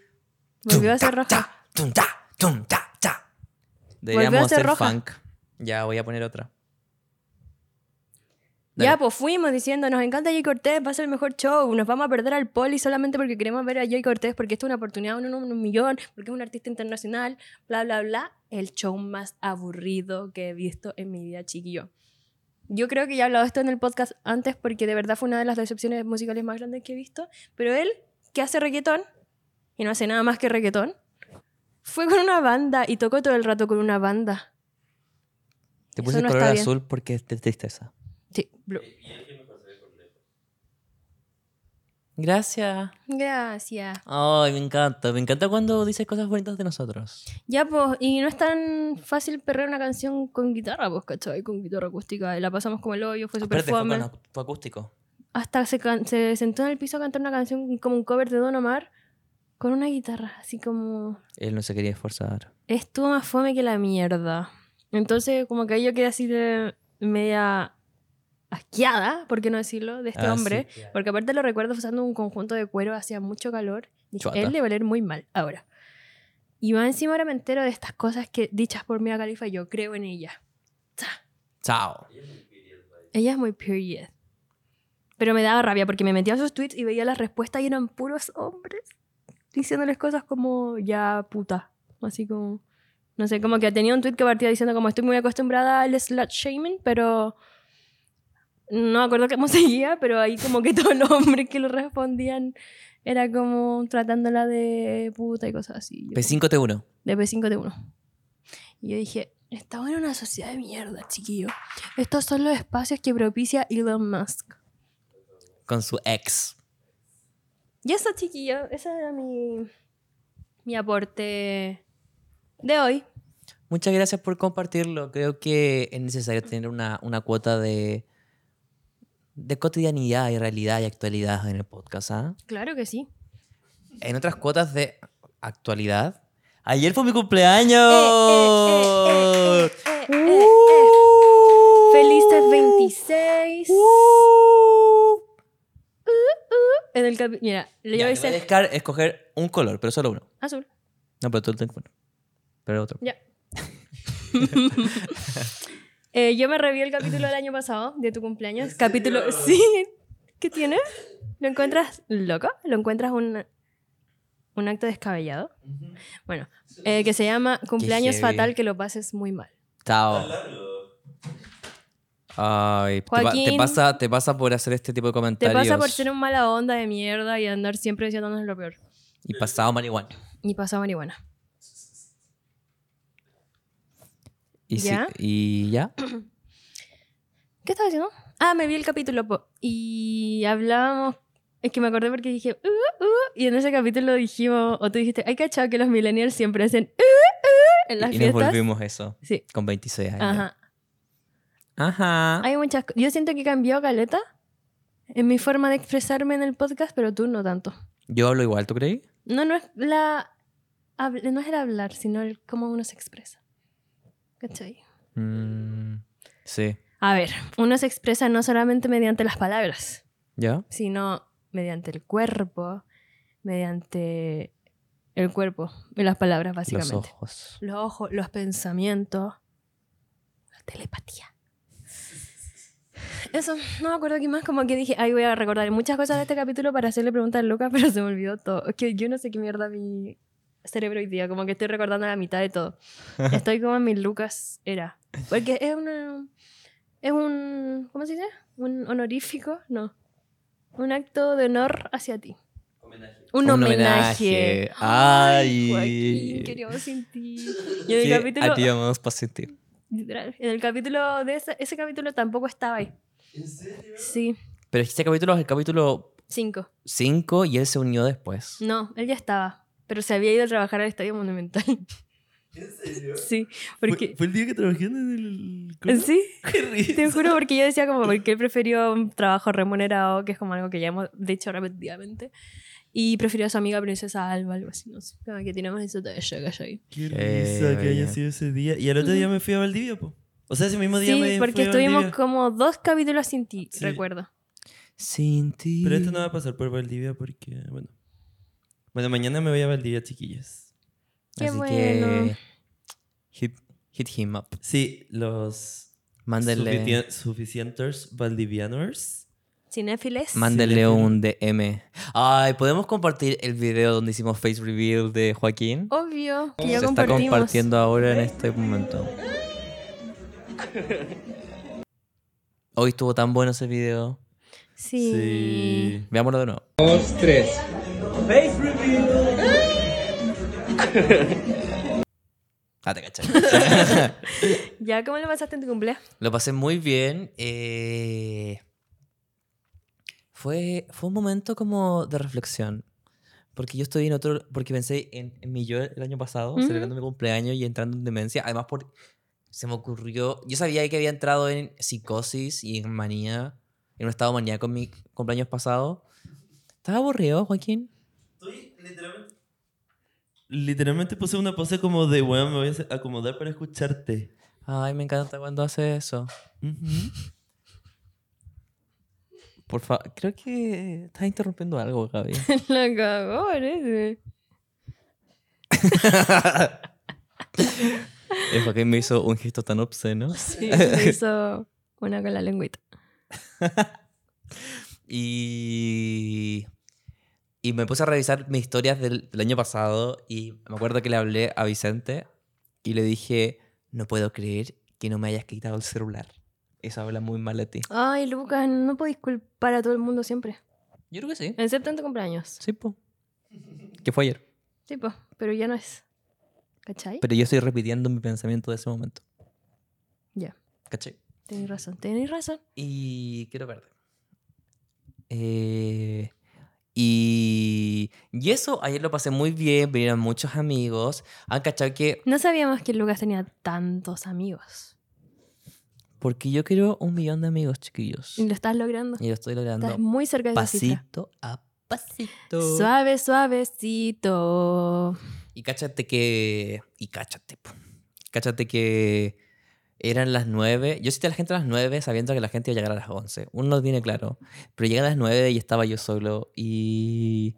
Speaker 2: Volvió a ser roja.
Speaker 1: ta, tum, ta, tum, ta, ta.
Speaker 2: Volvió a
Speaker 1: Deberíamos
Speaker 2: ser
Speaker 1: hacer
Speaker 2: roja.
Speaker 1: funk. Ya voy a poner otra.
Speaker 2: Ya, pues fuimos diciendo, nos encanta Jay Cortés, va a ser el mejor show, nos vamos a perder al poli solamente porque queremos ver a Jay Cortés, porque esto es una oportunidad uno en un millón, porque es un artista internacional, bla, bla, bla. El show más aburrido que he visto en mi vida, chiquillo. Yo creo que ya he hablado esto en el podcast antes porque de verdad fue una de las decepciones musicales más grandes que he visto, pero él, que hace reggaetón, y no hace nada más que reggaetón, fue con una banda y tocó todo el rato con una banda.
Speaker 1: Te puse el color azul porque es de tristeza.
Speaker 2: Sí, blue.
Speaker 1: Gracias.
Speaker 2: Gracias.
Speaker 1: Ay, me encanta. Me encanta cuando dices cosas bonitas de nosotros.
Speaker 2: Ya, pues, y no es tan fácil perrear una canción con guitarra, pues, ¿cachai? Con guitarra acústica. Y la pasamos como el hoyo, fue súper
Speaker 1: fue,
Speaker 2: fome.
Speaker 1: con fue acústico.
Speaker 2: Hasta se, se sentó en el piso a cantar una canción como un cover de Don Omar con una guitarra, así como...
Speaker 1: Él no se quería esforzar.
Speaker 2: Estuvo más fome que la mierda. Entonces, como que ahí yo quedé así de media asqueada, por qué no decirlo, de este
Speaker 1: Ah,
Speaker 2: hombre.
Speaker 1: sí.
Speaker 2: Porque aparte lo recuerdo usando un conjunto de cuero, hacía mucho calor. Dije, él debe oler muy mal ahora. Y más encima ahora me entero de estas cosas que dichas por Mia Khalifa, yo creo en ella.
Speaker 1: Chao.
Speaker 2: Ella es muy period. Pero me daba rabia porque me metía a sus tweets y veía las respuestas y eran puros hombres diciéndoles cosas como ya puta. Así como, no sé, como que tenía un tweet que partía diciendo como estoy muy acostumbrada al slut shaming, pero no me acuerdo cómo seguía, pero ahí como que todos los hombres que lo respondían era como tratándola de puta y cosas así. Yo
Speaker 1: P5T1.
Speaker 2: de P5T1. Y yo dije, estamos en una sociedad de mierda, chiquillo. Estos son los espacios que propicia Elon Musk.
Speaker 1: Con su ex.
Speaker 2: Y eso, chiquillo, ese era mi, mi aporte de hoy.
Speaker 1: Muchas gracias por compartirlo. Creo que es necesario tener una, una cuota de, de cotidianidad y realidad y actualidad en el podcast. ¿ah?
Speaker 2: Claro que sí.
Speaker 1: En otras cuotas de actualidad. Ayer fue mi cumpleaños.
Speaker 2: Eh, eh, eh, eh, eh.
Speaker 1: Uh.
Speaker 2: Felices 26.
Speaker 1: Uh.
Speaker 2: En el Mira,
Speaker 1: Ya,
Speaker 2: yo
Speaker 1: te voy a dejar escoger un color, pero solo uno.
Speaker 2: azul.
Speaker 1: No, pero tú tengo uno. Pero otro.
Speaker 2: Ya. Eh, yo me reví el capítulo del año pasado, de tu cumpleaños. Capítulo. Sí. ¿Qué tiene? ¿Lo encuentras loco? ¿Lo encuentras un, un acto descabellado? Bueno, eh, que se llama Cumpleaños fatal que lo pases muy mal.
Speaker 1: Chao. Ay, te, pa- te
Speaker 2: Joaquín.
Speaker 1: pasa, te pasa por hacer este tipo de
Speaker 2: Te
Speaker 1: comentarios.
Speaker 2: pasa por ser un mala onda de mierda y andar siempre diciéndonos lo peor.
Speaker 1: Y pasado marihuana.
Speaker 2: Y pasa marihuana.
Speaker 1: Y sí-
Speaker 2: ¿Ya?
Speaker 1: y ya.
Speaker 2: ¿Qué estaba haciendo? Ah, me vi el capítulo po, y hablábamos. Es que me acordé porque dije, "Uh, uh", y en ese capítulo dijimos, o tú dijiste, hay cachado que los millennials siempre hacen, "Uh, uh", en las
Speaker 1: y nos
Speaker 2: fiestas.
Speaker 1: volvimos eso.
Speaker 2: Sí,
Speaker 1: Con 26 años.
Speaker 2: ajá.
Speaker 1: Ajá.
Speaker 2: Hay muchas Yo siento que cambió caleta en mi forma de expresarme en el podcast, pero tú no tanto.
Speaker 1: Yo hablo igual, ¿tú creí?
Speaker 2: No, no es la. No es el hablar, sino el cómo uno se expresa. ¿Cachai?
Speaker 1: Mm, sí.
Speaker 2: A ver, uno se expresa no solamente mediante las palabras,
Speaker 1: ¿Ya?
Speaker 2: sino mediante el cuerpo, mediante el cuerpo y las palabras,
Speaker 1: Los
Speaker 2: básicamente.
Speaker 1: ojos.
Speaker 2: Los ojos, los pensamientos, la telepatía. Eso, no me acuerdo qué más, como que dije, ay, voy a recordar muchas cosas de este capítulo para hacerle preguntas a Lucas, pero se me olvidó todo. Es que yo no sé qué mierda mi cerebro hoy día, como que estoy recordando la mitad de todo. Estoy como en mi Lucas era. Porque es una... Es un... ¿Cómo se dice? Un honorífico, no. Un acto de honor hacia ti. Un,
Speaker 1: Un
Speaker 2: homenaje.
Speaker 1: homenaje. Ay.
Speaker 2: Joaquín, queríamos sin ti. Y en el
Speaker 1: ¿Qué
Speaker 2: capítulo...
Speaker 1: haríamos para sentir?
Speaker 2: Literal, En el capítulo de ese, ese capítulo tampoco estaba ahí.
Speaker 3: ¿En serio?
Speaker 2: Sí,
Speaker 1: Pero este capítulo es el capítulo
Speaker 2: cinco.
Speaker 1: 5 y él se unió después.
Speaker 2: No, él ya estaba. Pero se había ido a trabajar al Estadio Monumental.
Speaker 3: ¿En serio?
Speaker 2: Sí,
Speaker 3: ¿Fue,
Speaker 2: porque...
Speaker 3: fue el día que trabajé en el... ¿cómo?
Speaker 2: Sí,
Speaker 3: ¡Qué risa!
Speaker 2: te juro, porque yo decía como, porque él prefirió un trabajo remunerado, que es como algo que ya hemos dicho repetidamente, y prefirió a su amiga princesa Alba, algo así, no sé, como que tenemos eso de ella, ¿cachai?
Speaker 3: Qué
Speaker 1: Eh,
Speaker 3: risa que haya sido ese día. Y al otro día me fui a Valdivia, po. O sea, ese mismo día
Speaker 2: Sí,
Speaker 3: me
Speaker 2: porque
Speaker 3: fui a
Speaker 2: estuvimos
Speaker 3: Valdivia.
Speaker 2: como dos capítulos sin ti,
Speaker 3: Sí.
Speaker 2: recuerdo.
Speaker 1: Sin ti.
Speaker 3: Pero esto no va a pasar por Valdivia porque, bueno. Bueno, mañana me voy a Valdivia, chiquillos.
Speaker 2: Qué
Speaker 1: Así
Speaker 2: bueno.
Speaker 1: que. Hit, hit him up.
Speaker 3: Sí, los
Speaker 1: Mándenle,
Speaker 3: sufici- suficienters valdivianers.
Speaker 2: Cinéfiles.
Speaker 1: mándenle
Speaker 3: Cinéfilo.
Speaker 1: un DM. Ay, ¿podemos compartir el video donde hicimos face reveal de Joaquín?
Speaker 2: Obvio, que
Speaker 1: Se
Speaker 2: ya
Speaker 1: está
Speaker 2: compartimos.
Speaker 1: compartiendo ahora en este momento. Hoy estuvo tan bueno ese video.
Speaker 2: Sí.
Speaker 1: Veámoslo de nuevo.
Speaker 4: Dos, tres.
Speaker 1: Ah, te caché.
Speaker 2: ¿Ya cómo lo pasaste en tu cumpleaños?
Speaker 1: Lo pasé muy bien. eh, Fue, fue un momento como de reflexión. Porque yo estoy en otro. Porque pensé en, en mi yo el año pasado,
Speaker 2: Ujú.
Speaker 1: celebrando mi cumpleaños y entrando en demencia. Además, por, se me ocurrió. Yo sabía que había entrado en psicosis y en manía. En un estado maníaco en mi cumpleaños pasado. ¿Estás aburrido, Joaquín?
Speaker 3: Literalmente. Literalmente puse una pose como de, weón, me voy a acomodar para escucharte.
Speaker 1: Ay, me encanta cuando hace eso. Por favor, creo que estás interrumpiendo algo, Gaby.
Speaker 2: La cagó, parece.
Speaker 1: Joaquín me hizo un gesto tan obsceno.
Speaker 2: Sí, me hizo una con la lengüita.
Speaker 1: Y, y me puse a revisar mis historias del, del año pasado y me acuerdo que le hablé a Vicente y le dije, no puedo creer que no me hayas quitado el celular. Eso habla muy mal de ti.
Speaker 2: Ay, Lucas, no podéis culpar a todo el mundo siempre.
Speaker 1: Yo creo que sí.
Speaker 2: Excepto en tu cumpleaños.
Speaker 1: Sí, po. Que fue ayer.
Speaker 2: Sí, po, pero ya no es. ¿Cachai?
Speaker 1: Pero yo estoy repitiendo mi pensamiento de ese momento.
Speaker 2: Ya,
Speaker 1: ¿Cachai?
Speaker 2: tenéis razón, tenéis razón.
Speaker 1: Y quiero verde. Eh, y, y eso, ayer lo pasé muy bien, vinieron muchos amigos. Han cachado que,
Speaker 2: No sabíamos que Lucas tenía tantos amigos.
Speaker 1: porque yo quiero un millón de amigos, chiquillos.
Speaker 2: Y lo estás logrando.
Speaker 1: Y lo estoy logrando
Speaker 2: Estás muy cerca de
Speaker 1: pasito a pasito.
Speaker 2: Suave, suavecito.
Speaker 1: Y cáchate que. Y cáchate. po. Cáchate que eran las 9. Yo cité a la gente a las 9 sabiendo que la gente iba a llegar a las 11. Uno no tiene claro. Pero llegué a las 9 y estaba yo solo. Y.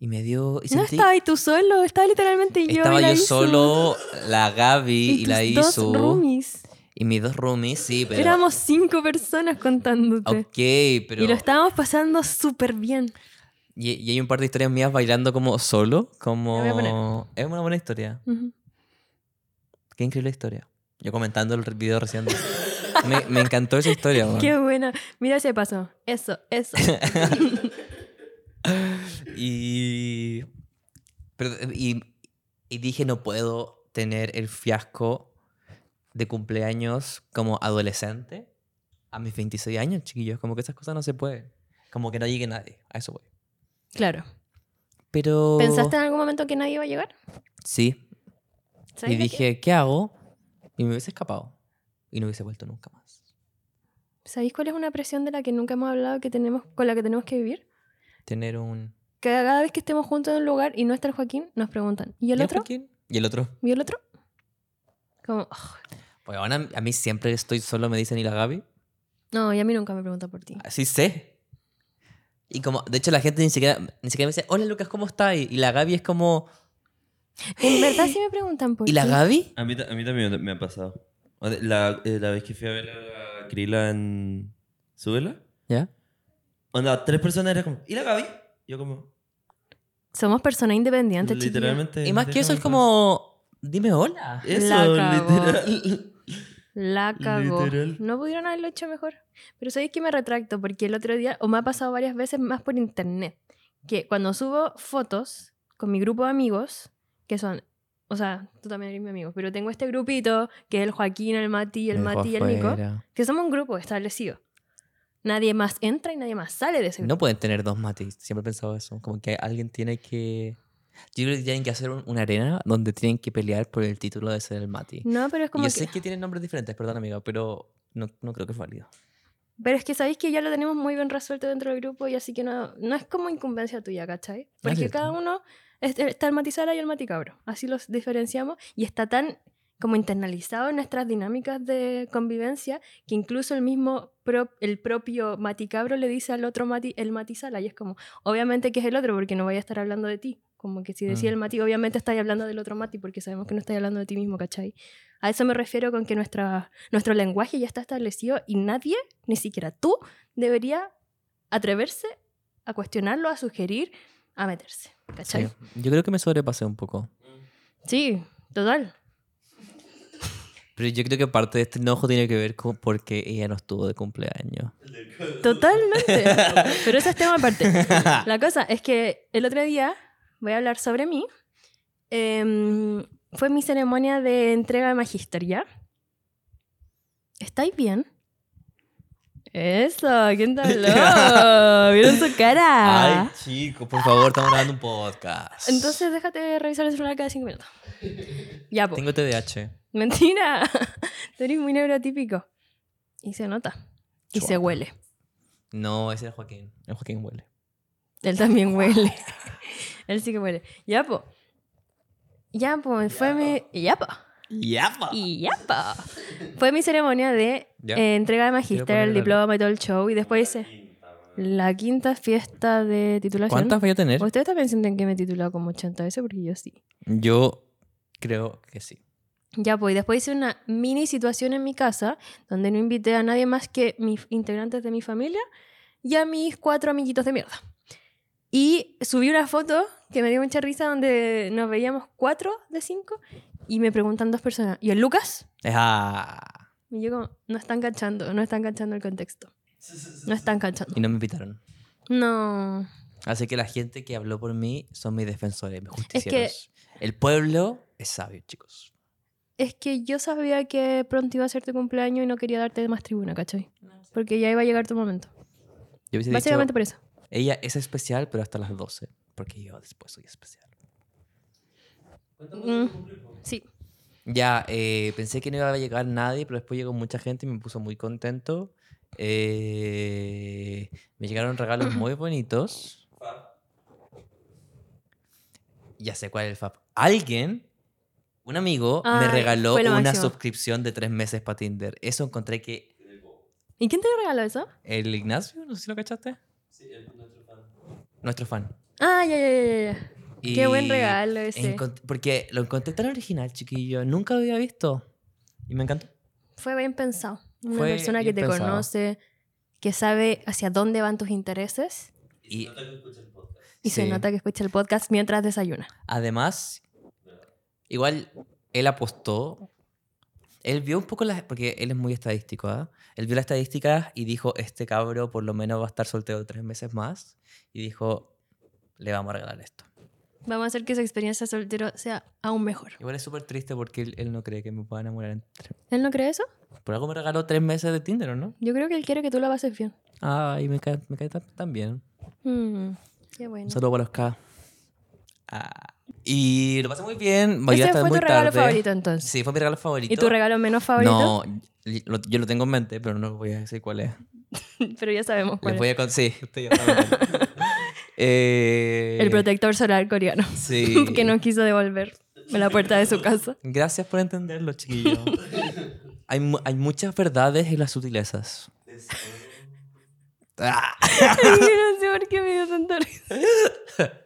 Speaker 1: Y me dio. Y
Speaker 2: No estaba ahí tú solo, estaba literalmente yo.
Speaker 1: estaba
Speaker 2: y la
Speaker 1: yo
Speaker 2: Isu.
Speaker 1: solo, la Gaby y,
Speaker 2: y
Speaker 1: la
Speaker 2: tus dos
Speaker 1: Isu.
Speaker 2: roomies.
Speaker 1: Y mis dos roomies, sí, pero.
Speaker 2: Éramos cinco personas contándote.
Speaker 1: Ok, pero.
Speaker 2: Y lo estábamos pasando súper bien.
Speaker 1: Y, y hay un par de historias mías bailando como solo. Como. Es una buena historia. Qué increíble historia. Yo comentando el video recién. me, me encantó esa historia, weón.
Speaker 2: Qué buena. Mira ese paso. Eso, eso.
Speaker 1: Y, pero, y, y dije, no puedo tener el fiasco de cumpleaños como adolescente a mis 26 años, chiquillos. Como que esas cosas no se pueden. Como que no llegue nadie. A eso voy.
Speaker 2: claro.
Speaker 1: Pero...
Speaker 2: ¿Pensaste en algún momento que nadie iba a llegar?
Speaker 1: Sí.
Speaker 2: ¿Sabes
Speaker 1: Y dije, ¿qué hago? Y me hubiese escapado. Y no hubiese vuelto nunca más.
Speaker 2: ¿Sabéis cuál es una presión de la que nunca hemos hablado que tenemos, con la que tenemos que vivir?
Speaker 1: Tener un...
Speaker 2: Que cada vez que estemos juntos en un lugar y no está el Joaquín, nos preguntan, ¿y el
Speaker 1: ¿Ya,
Speaker 2: otro?
Speaker 1: Joaquín? ¿Y el otro?
Speaker 2: ¿Y el otro? Como, "Ugh".
Speaker 1: Pues ahora a mí siempre estoy solo, me dicen, ¿y la Gaby?
Speaker 2: no, y a mí nunca me preguntan por ti.
Speaker 1: Así sé. Y como, de hecho, la gente ni siquiera, ni siquiera me dice, hola Lucas, ¿cómo estás? Y la Gaby es como,
Speaker 2: En verdad sí me preguntan por
Speaker 1: ¿y la
Speaker 2: ti.
Speaker 1: Gaby?
Speaker 3: A mí, ta- a mí también me ha pasado. O de- La, eh, la vez que fui a ver a Krila en Súbela,
Speaker 1: ¿Ya?
Speaker 3: onda, tres personas era como, ¿y la Gaby? Yo como,
Speaker 2: Somos personas independientes, chiquillos.
Speaker 3: literalmente.
Speaker 1: Y más que eso es
Speaker 3: déjame
Speaker 1: como, dime hola.
Speaker 3: en paz. Eso,
Speaker 2: La cagó.
Speaker 3: literal.
Speaker 2: La cagó.
Speaker 3: Literal.
Speaker 2: No pudieron haberlo hecho mejor. Pero sabéis que me retracto porque el otro día, o me ha pasado varias veces más por internet, que cuando subo fotos con mi grupo de amigos, que son, o sea, tú también eres mi amigo, pero tengo este grupito que es el Joaquín, el Mati, el Mati y el Nico, que somos un grupo establecido. Nadie más entra y nadie más sale de ese grupo.
Speaker 1: No pueden tener dos matis. Siempre he pensado eso. Como que alguien tiene que... Yo creo que tienen que hacer un- una arena donde tienen que pelear por el título de ser el Mati.
Speaker 2: No, pero es
Speaker 1: Y
Speaker 2: como
Speaker 1: yo
Speaker 2: que...
Speaker 1: sé que tienen nombres diferentes, perdón, amiga, pero no, no creo que es válido.
Speaker 2: Pero es que sabéis que ya lo tenemos muy bien resuelto dentro del grupo y así que no, no es como incumbencia tuya, ¿cachai? Porque cada uno está el matizala y el maticabro. Así los diferenciamos y está tan como internalizado en nuestras dinámicas de convivencia que incluso el mismo pro- el propio maticabro le dice al otro mati el matizala y es como obviamente que es el otro porque no voy a estar hablando de ti como que si decía
Speaker 1: Mm.
Speaker 2: el mati obviamente estáis hablando del otro mati porque sabemos que no estáis hablando de ti mismo ¿cachai? a eso me refiero con que nuestra, nuestro lenguaje ya está establecido y nadie ni siquiera tú debería atreverse a cuestionarlo a sugerir a meterse ¿cachai?
Speaker 1: Sí. Yo creo que me sobrepasé un poco.
Speaker 2: sí total
Speaker 1: Pero yo creo que parte de este enojo tiene que ver con porque ella no estuvo de cumpleaños.
Speaker 2: Totalmente. Pero ese es tema aparte. La cosa es que el otro día, voy a hablar sobre mí, em, fue mi ceremonia de entrega de magister, ¿ya? ¿Estáis bien? Eso, ¿quién te habló? ¿Vieron su cara?
Speaker 1: Ay, chico, por favor, estamos grabando un podcast.
Speaker 2: Entonces déjate revisar el celular cada cinco minutos. Ya, pues.
Speaker 1: Tengo TDAH.
Speaker 2: Mentira. Tú eres muy neurotípico. Y se nota. Y se huele.
Speaker 1: No, ese es Joaquín. El Joaquín huele.
Speaker 2: Él también huele. Él sí que huele. Ya, po. Ya, po. Fue mi. Ya, po.
Speaker 1: ¡Yapa!
Speaker 2: Y ya, po. Fue mi ceremonia de
Speaker 1: Ya.
Speaker 2: eh, entrega de magister, el diploma y todo el show. Y después hice la quinta fiesta de titulación.
Speaker 1: ¿Cuántas voy a tener?
Speaker 2: ¿Ustedes también sienten que me he titulado como 80 veces? Porque yo sí.
Speaker 1: Yo creo que sí.
Speaker 2: Ya, pues, y después hice una mini situación en mi casa donde no invité a nadie más que mis integrantes de mi familia y a mis cuatro amiguitos de mierda. Y subí una foto que me dio mucha risa donde nos veíamos cuatro de cinco y me preguntan dos personas, ¿y el Lucas?
Speaker 1: Ah,
Speaker 2: Y yo como, no están cachando, no están cachando el contexto. No están cachando.
Speaker 1: y no me invitaron.
Speaker 2: No.
Speaker 1: Así que la gente que habló por mí son mis defensores, mis
Speaker 2: que-
Speaker 1: justicieros. El pueblo es sabio, chicos.
Speaker 2: Es que yo sabía que pronto iba a ser tu cumpleaños y no quería darte más tribuna, ¿cachai? Porque ya iba a llegar tu momento.
Speaker 1: Yo
Speaker 2: Básicamente
Speaker 1: dicho,
Speaker 2: por eso.
Speaker 1: ella es especial, pero hasta las 12. Porque yo después soy especial.
Speaker 2: Mm, sí.
Speaker 1: Ya, eh, pensé que no iba a llegar nadie, pero después llegó mucha gente y me puso muy contento. Eh, me llegaron regalos muy bonitos. Ya sé cuál es el FAP. Alguien, un amigo, me regaló una
Speaker 2: máximo.
Speaker 1: suscripción de tres meses para Tinder. Eso encontré que
Speaker 2: ¿Y quién te regaló eso?
Speaker 1: el Ignacio, no sé si lo cachaste. Nuestro fan.
Speaker 2: Ah, ya, ya, ya, ya. Qué buen
Speaker 1: Y
Speaker 2: regalo ese.
Speaker 1: porque lo encontré tan original, chiquillo. Nunca lo había visto. Y me encantó.
Speaker 2: Fue bien pensado. Una
Speaker 1: Fue
Speaker 2: persona que te
Speaker 1: pensado.
Speaker 2: conoce, que sabe hacia dónde van tus intereses
Speaker 1: Y
Speaker 2: y se
Speaker 1: Sí.
Speaker 2: nota que escucha el podcast mientras desayuna.
Speaker 1: además, igual él apostó. Él vio un poco las. Porque él es muy estadístico, ¿ah? Él vio las estadísticas y dijo: Este cabro por lo menos va a estar soltero tres meses más. Y dijo: Le vamos a regalar esto.
Speaker 2: Vamos a hacer que esa experiencia soltero sea aún mejor.
Speaker 1: Igual es súper triste porque él, él no cree que me pueda enamorar en tres-
Speaker 2: ¿Él no cree eso?
Speaker 1: Por algo me regaló tres meses de Tinder, ¿o no?
Speaker 2: Yo creo que él quiere que tú lo pases bien.
Speaker 1: Ay, me cae, me cae tan, tan bien.
Speaker 2: Mm, qué bueno.
Speaker 1: Un saludo para los K. Ah, y lo pasé muy bien. Voy
Speaker 2: Ese fue
Speaker 1: muy
Speaker 2: tu regalo
Speaker 1: tarde.
Speaker 2: favorito entonces.
Speaker 1: Sí, fue mi regalo favorito.
Speaker 2: ¿Y tu regalo menos favorito?
Speaker 1: No, y- lo- yo lo tengo en mente, pero no voy a decir cuál es.
Speaker 2: Pero ya sabemos cuál
Speaker 1: Les
Speaker 2: es.
Speaker 1: voy a con- Sí, usted ya sabe. Eh,
Speaker 2: El protector solar coreano.
Speaker 1: Sí.
Speaker 2: que no quiso devolver en la puerta de su casa.
Speaker 1: Gracias por entenderlo, chiquillo. hay, mu- hay muchas verdades en las sutilezas. Ah.
Speaker 2: Yo no sé por qué me dio tanta risa.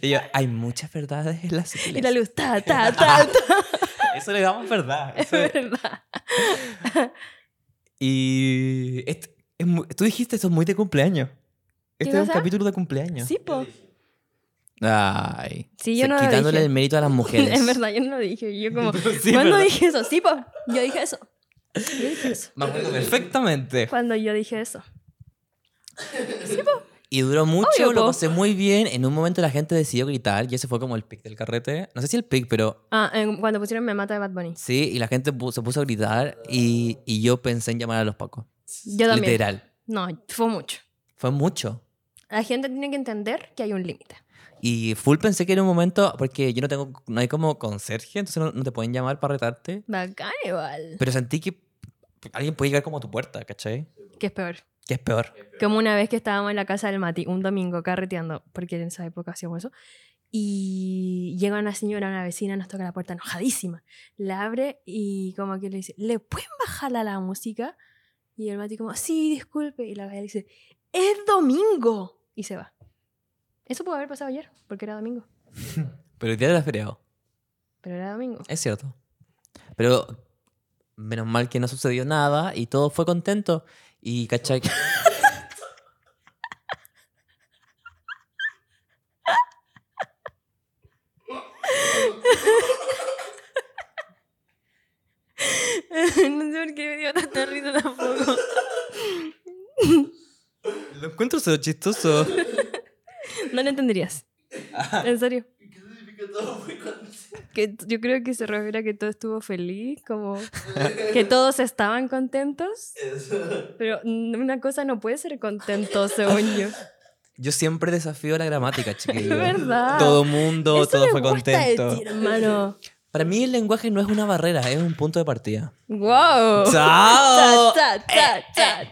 Speaker 1: Y yo, hay muchas verdades en las
Speaker 2: Y
Speaker 1: sutilezas.
Speaker 2: la luz, ta, ta, ta, ta.
Speaker 1: Eso le damos verdad.
Speaker 2: Es
Speaker 1: Eso es-
Speaker 2: verdad.
Speaker 1: Y es tú dijiste esto es muy de cumpleaños. Este es un capítulo de cumpleaños.
Speaker 2: Sí, po.
Speaker 1: Ay.
Speaker 2: Sí, yo
Speaker 1: O sea,
Speaker 2: no lo
Speaker 1: Quitándole
Speaker 2: dije.
Speaker 1: el mérito a las mujeres.
Speaker 2: En verdad, yo no lo dije. Yo como,
Speaker 1: Sí,
Speaker 2: ¿cuándo
Speaker 1: ¿verdad?
Speaker 2: dije eso? Sí, po. Yo dije eso. Yo dije eso.
Speaker 1: Me acuerdo perfectamente.
Speaker 2: Cuando yo dije eso.
Speaker 1: Y duró mucho,
Speaker 2: Obvio,
Speaker 1: lo
Speaker 2: po.
Speaker 1: pasé muy bien. En un momento la gente decidió gritar y ese fue como el pic del carrete. No sé si el pic, pero
Speaker 2: Ah, en- cuando pusieron Me Mata de Bad Bunny.
Speaker 1: sí. Y la gente se puso a gritar y, y yo pensé en llamar a los pacos.
Speaker 2: Yo también.
Speaker 1: Literal.
Speaker 2: No, fue mucho.
Speaker 1: Fue mucho.
Speaker 2: La gente tiene que entender que hay un límite.
Speaker 1: Y full pensé que era un momento, porque yo no tengo, no hay como conserje, entonces no, no te pueden llamar para retarte.
Speaker 2: Bacán igual.
Speaker 1: Pero sentí que alguien puede llegar como a tu puerta, ¿cachai?
Speaker 2: Que es peor.
Speaker 1: Que es peor.
Speaker 2: Como una vez que estábamos en la casa del Mati, un domingo carreteando, porque en esa época hacíamos eso, y llega una señora, una vecina, nos toca la puerta enojadísima. La abre y como que le dice, ¿le pueden bajar a la música? Y el Mati como, sí, disculpe. Y la le dice, es domingo. Y se va. Eso pudo haber pasado ayer, porque era domingo.
Speaker 1: Pero el día era feriado.
Speaker 2: Pero era domingo.
Speaker 1: Es cierto. Pero menos mal que no sucedió nada y todo fue contento. Y, ¿cachai?
Speaker 2: no sé por qué me dio tanta risa tampoco.
Speaker 1: Eso chistoso.
Speaker 2: No lo entenderías. En serio. Que yo creo que se refiere a que todo estuvo feliz, como que todos estaban contentos. Pero una cosa no puede ser contento, según yo.
Speaker 1: Yo siempre desafío la gramática,
Speaker 2: Es
Speaker 1: chiquillo.
Speaker 2: verdad.
Speaker 1: Todo mundo,
Speaker 2: Eso
Speaker 1: todo
Speaker 2: me
Speaker 1: fue
Speaker 2: gusta de
Speaker 1: contento.
Speaker 2: ti, hermano.
Speaker 1: Para mí el lenguaje no es una barrera, es un punto de partida.
Speaker 2: ¡Wow!
Speaker 1: ¡Chao!
Speaker 2: Ta, ta, ta,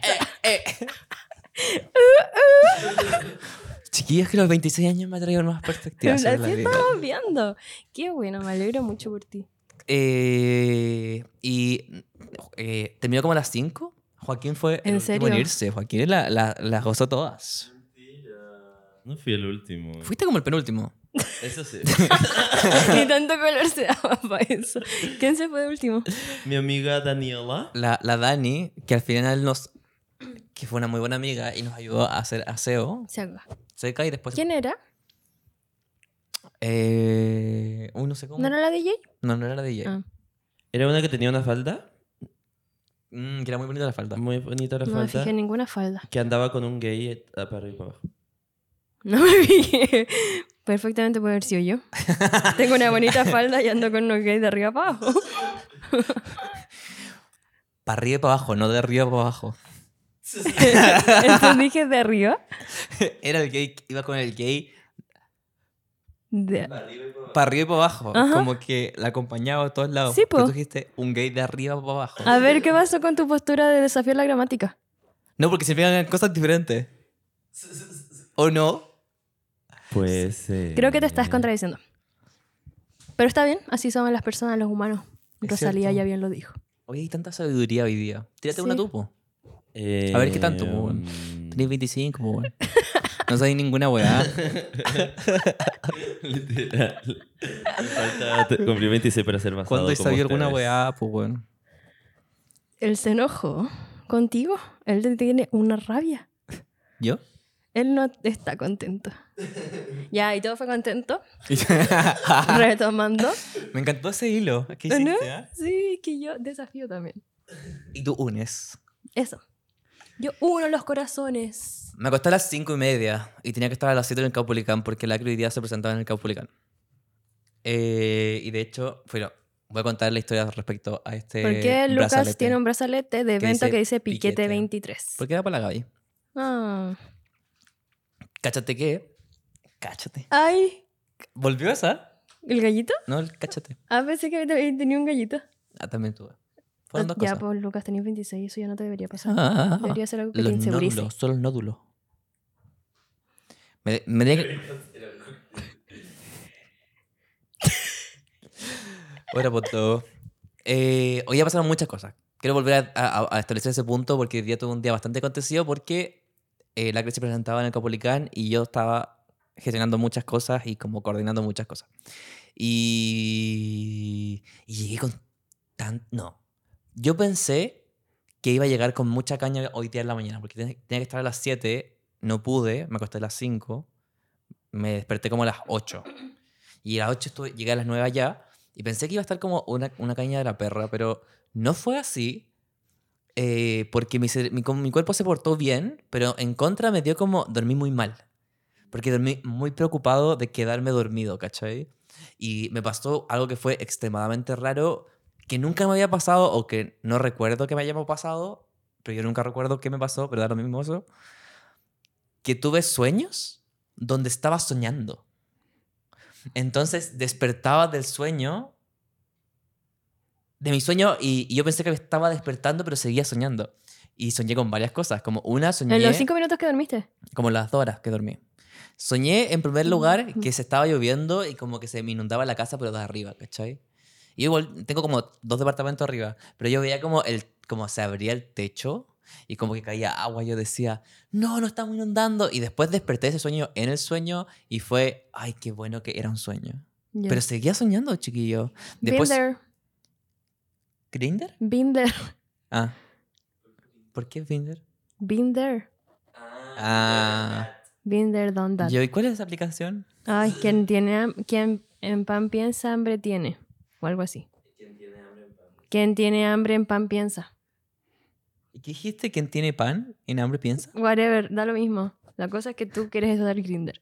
Speaker 1: Chiquillos, que los 26 años me ha traído nuevas perspectivas. sobre la
Speaker 2: Así
Speaker 1: vida.
Speaker 2: estamos viendo. Qué bueno, me alegro mucho por ti.
Speaker 1: Eh, y eh, terminó como a las 5. Joaquín fue
Speaker 2: ¿En
Speaker 1: el último en
Speaker 2: serio?
Speaker 1: irse. Joaquín la- la- las gozó todas.
Speaker 3: No fui el último.
Speaker 1: Fuiste como el penúltimo.
Speaker 3: Eso sí.
Speaker 2: Ni tanto color se daba para eso. ¿Quién se fue de último?
Speaker 3: Mi amiga Daniela.
Speaker 1: La, la Dani, que al final nos... que fue una muy buena amiga y nos ayudó a hacer aseo
Speaker 2: Se acaba.
Speaker 1: seca y después...
Speaker 2: ¿Quién era?
Speaker 1: Eh, uy, no sé cómo.
Speaker 2: ¿No era la DJ?
Speaker 1: No, no era la DJ.
Speaker 2: Ah.
Speaker 3: Era una que tenía una falda.
Speaker 1: Mm, que era muy bonita la falda.
Speaker 3: Muy bonita la
Speaker 2: No me
Speaker 3: falda.
Speaker 2: fijé ninguna falda.
Speaker 3: Que andaba con un gay eh, para arriba y para abajo.
Speaker 2: No me fijé. Perfectamente puede haber sido yo. Tengo una bonita falda y ando con unos gays de arriba para abajo.
Speaker 1: Para arriba y para abajo, no de arriba para abajo.
Speaker 2: Entonces dije de arriba.
Speaker 1: Era el gay, iba con el gay
Speaker 2: De-
Speaker 1: para arriba y para abajo.
Speaker 2: Ajá.
Speaker 1: Como que la acompañaba a todos lados.
Speaker 2: Sí,
Speaker 1: Pero tú dijiste un gay de arriba para abajo.
Speaker 2: A ver, ¿qué pasó con tu postura de desafiar la gramática?
Speaker 1: No, porque significan cosas diferentes. ¿O no?
Speaker 3: Pues. eh,
Speaker 2: Creo que te estás contradiciendo. Pero está bien, así somos las personas, los humanos.
Speaker 1: Es
Speaker 2: Rosalía
Speaker 1: cierto.
Speaker 2: ya bien lo dijo.
Speaker 1: Oye, hay tanta sabiduría hoy día. Tírate
Speaker 2: Sí.
Speaker 1: una tú, po.
Speaker 3: Eh,
Speaker 1: A ver, ¿qué tanto, weón? Tenés 25, po, weón. No sabes ninguna weá.
Speaker 3: Literal. Me falta te- cumplir 26 para ser basado
Speaker 1: ¿Cuándo sabido alguna weá, pues weón?
Speaker 2: Él se enojó contigo. Él tiene una rabia.
Speaker 1: ¿Yo?
Speaker 2: Él no está contento. Ya, y todo fue contento. Retomando.
Speaker 1: Me encantó ese hilo. ¿Qué
Speaker 2: ¿No?
Speaker 1: hiciste, ah?
Speaker 2: Sí, que yo desafío también.
Speaker 1: Y tú unes.
Speaker 2: Eso. Yo uno los corazones.
Speaker 1: Me acosté a las 5 y media y tenía que estar a las 7 en el Caupolicán porque la hoy día se presentaba en el Caupolicán. Eh, y de hecho, bueno, voy a contar la historia respecto a este.
Speaker 2: ¿Por qué Lucas
Speaker 1: brazalete.
Speaker 2: tiene un brazalete de
Speaker 1: que
Speaker 2: evento
Speaker 1: dice
Speaker 2: que dice Piquete,
Speaker 1: piquete.
Speaker 2: 23?
Speaker 1: ¿Por qué era para la Gaby?
Speaker 2: Ah.
Speaker 1: Cáchate que. Cáchate.
Speaker 2: Ay,
Speaker 1: ¿Volvió esa?
Speaker 2: ¿el gallito?
Speaker 1: No, el cáchate.
Speaker 2: Ah, pensé que te- tenía un gallito.
Speaker 1: Ah, también tuve. Fueron dos
Speaker 2: ya,
Speaker 1: cosas.
Speaker 2: pues Lucas, tenías 26, eso ya no te debería pasar.
Speaker 1: Ah,
Speaker 2: Debería ser algo que te
Speaker 1: los
Speaker 2: insegurice.
Speaker 1: nódulos, solo el nódulo. Me, me que- Bueno, pues todo. Eh, hoy ya pasaron muchas cosas. Quiero volver a, a- a establecer ese punto porque hoy día tuve un día bastante acontecido porque eh, la Cre se presentaba en el Capolicán y yo estaba gestionando muchas cosas y como coordinando muchas cosas. Y, y llegué con tan... No. Yo pensé que iba a llegar con mucha caña hoy día en la mañana porque tenía que estar a las 7, no pude, me acosté a las 5, me desperté como a las 8. Y a las 8 estuve, llegué a las 9 allá y pensé que iba a estar como una, una caña de la perra, pero no fue así. eh, porque mi, mi, mi cuerpo se portó bien, pero en contra me dio como dormí muy mal. Porque dormí muy preocupado de quedarme dormido, ¿cachai? Y me pasó algo que fue extremadamente raro, que nunca me había pasado o que no recuerdo que me haya pasado, pero yo nunca recuerdo qué me pasó, pero da lo mismo eso. que tuve sueños donde estaba soñando. Entonces despertaba del sueño, de mi sueño, y, y yo pensé que me estaba despertando, pero seguía soñando. Y soñé con varias cosas, como una soñé
Speaker 2: En los cinco minutos que dormiste.
Speaker 1: como las dos horas que dormí. Soñé en primer lugar que se estaba lloviendo y como que se me inundaba la casa, pero de arriba, ¿cachai? Igual tengo como dos departamentos arriba, pero yo veía como, el, como se abría el techo y como que caía agua. Yo decía, no, no estamos inundando. Y después desperté ese sueño en el sueño y fue, ay, qué bueno que era un sueño.
Speaker 2: Ya.
Speaker 1: Pero seguía soñando, chiquillo. Después,
Speaker 2: there.
Speaker 1: ¿Grinder?
Speaker 2: There.
Speaker 1: Ah. ¿Por qué Grinder?
Speaker 2: Been there.
Speaker 1: Ah.
Speaker 2: Done that.
Speaker 1: Yo, ¿Y cuál es esa aplicación?
Speaker 2: Ay, quien tiene quien en pan piensa, hambre tiene. O algo así. Quien tiene hambre en pan piensa.
Speaker 1: ¿Y qué dijiste? ¿Quién tiene pan y hambre piensa?
Speaker 2: Whatever, da lo mismo. La cosa es que tú quieres usar Grinder.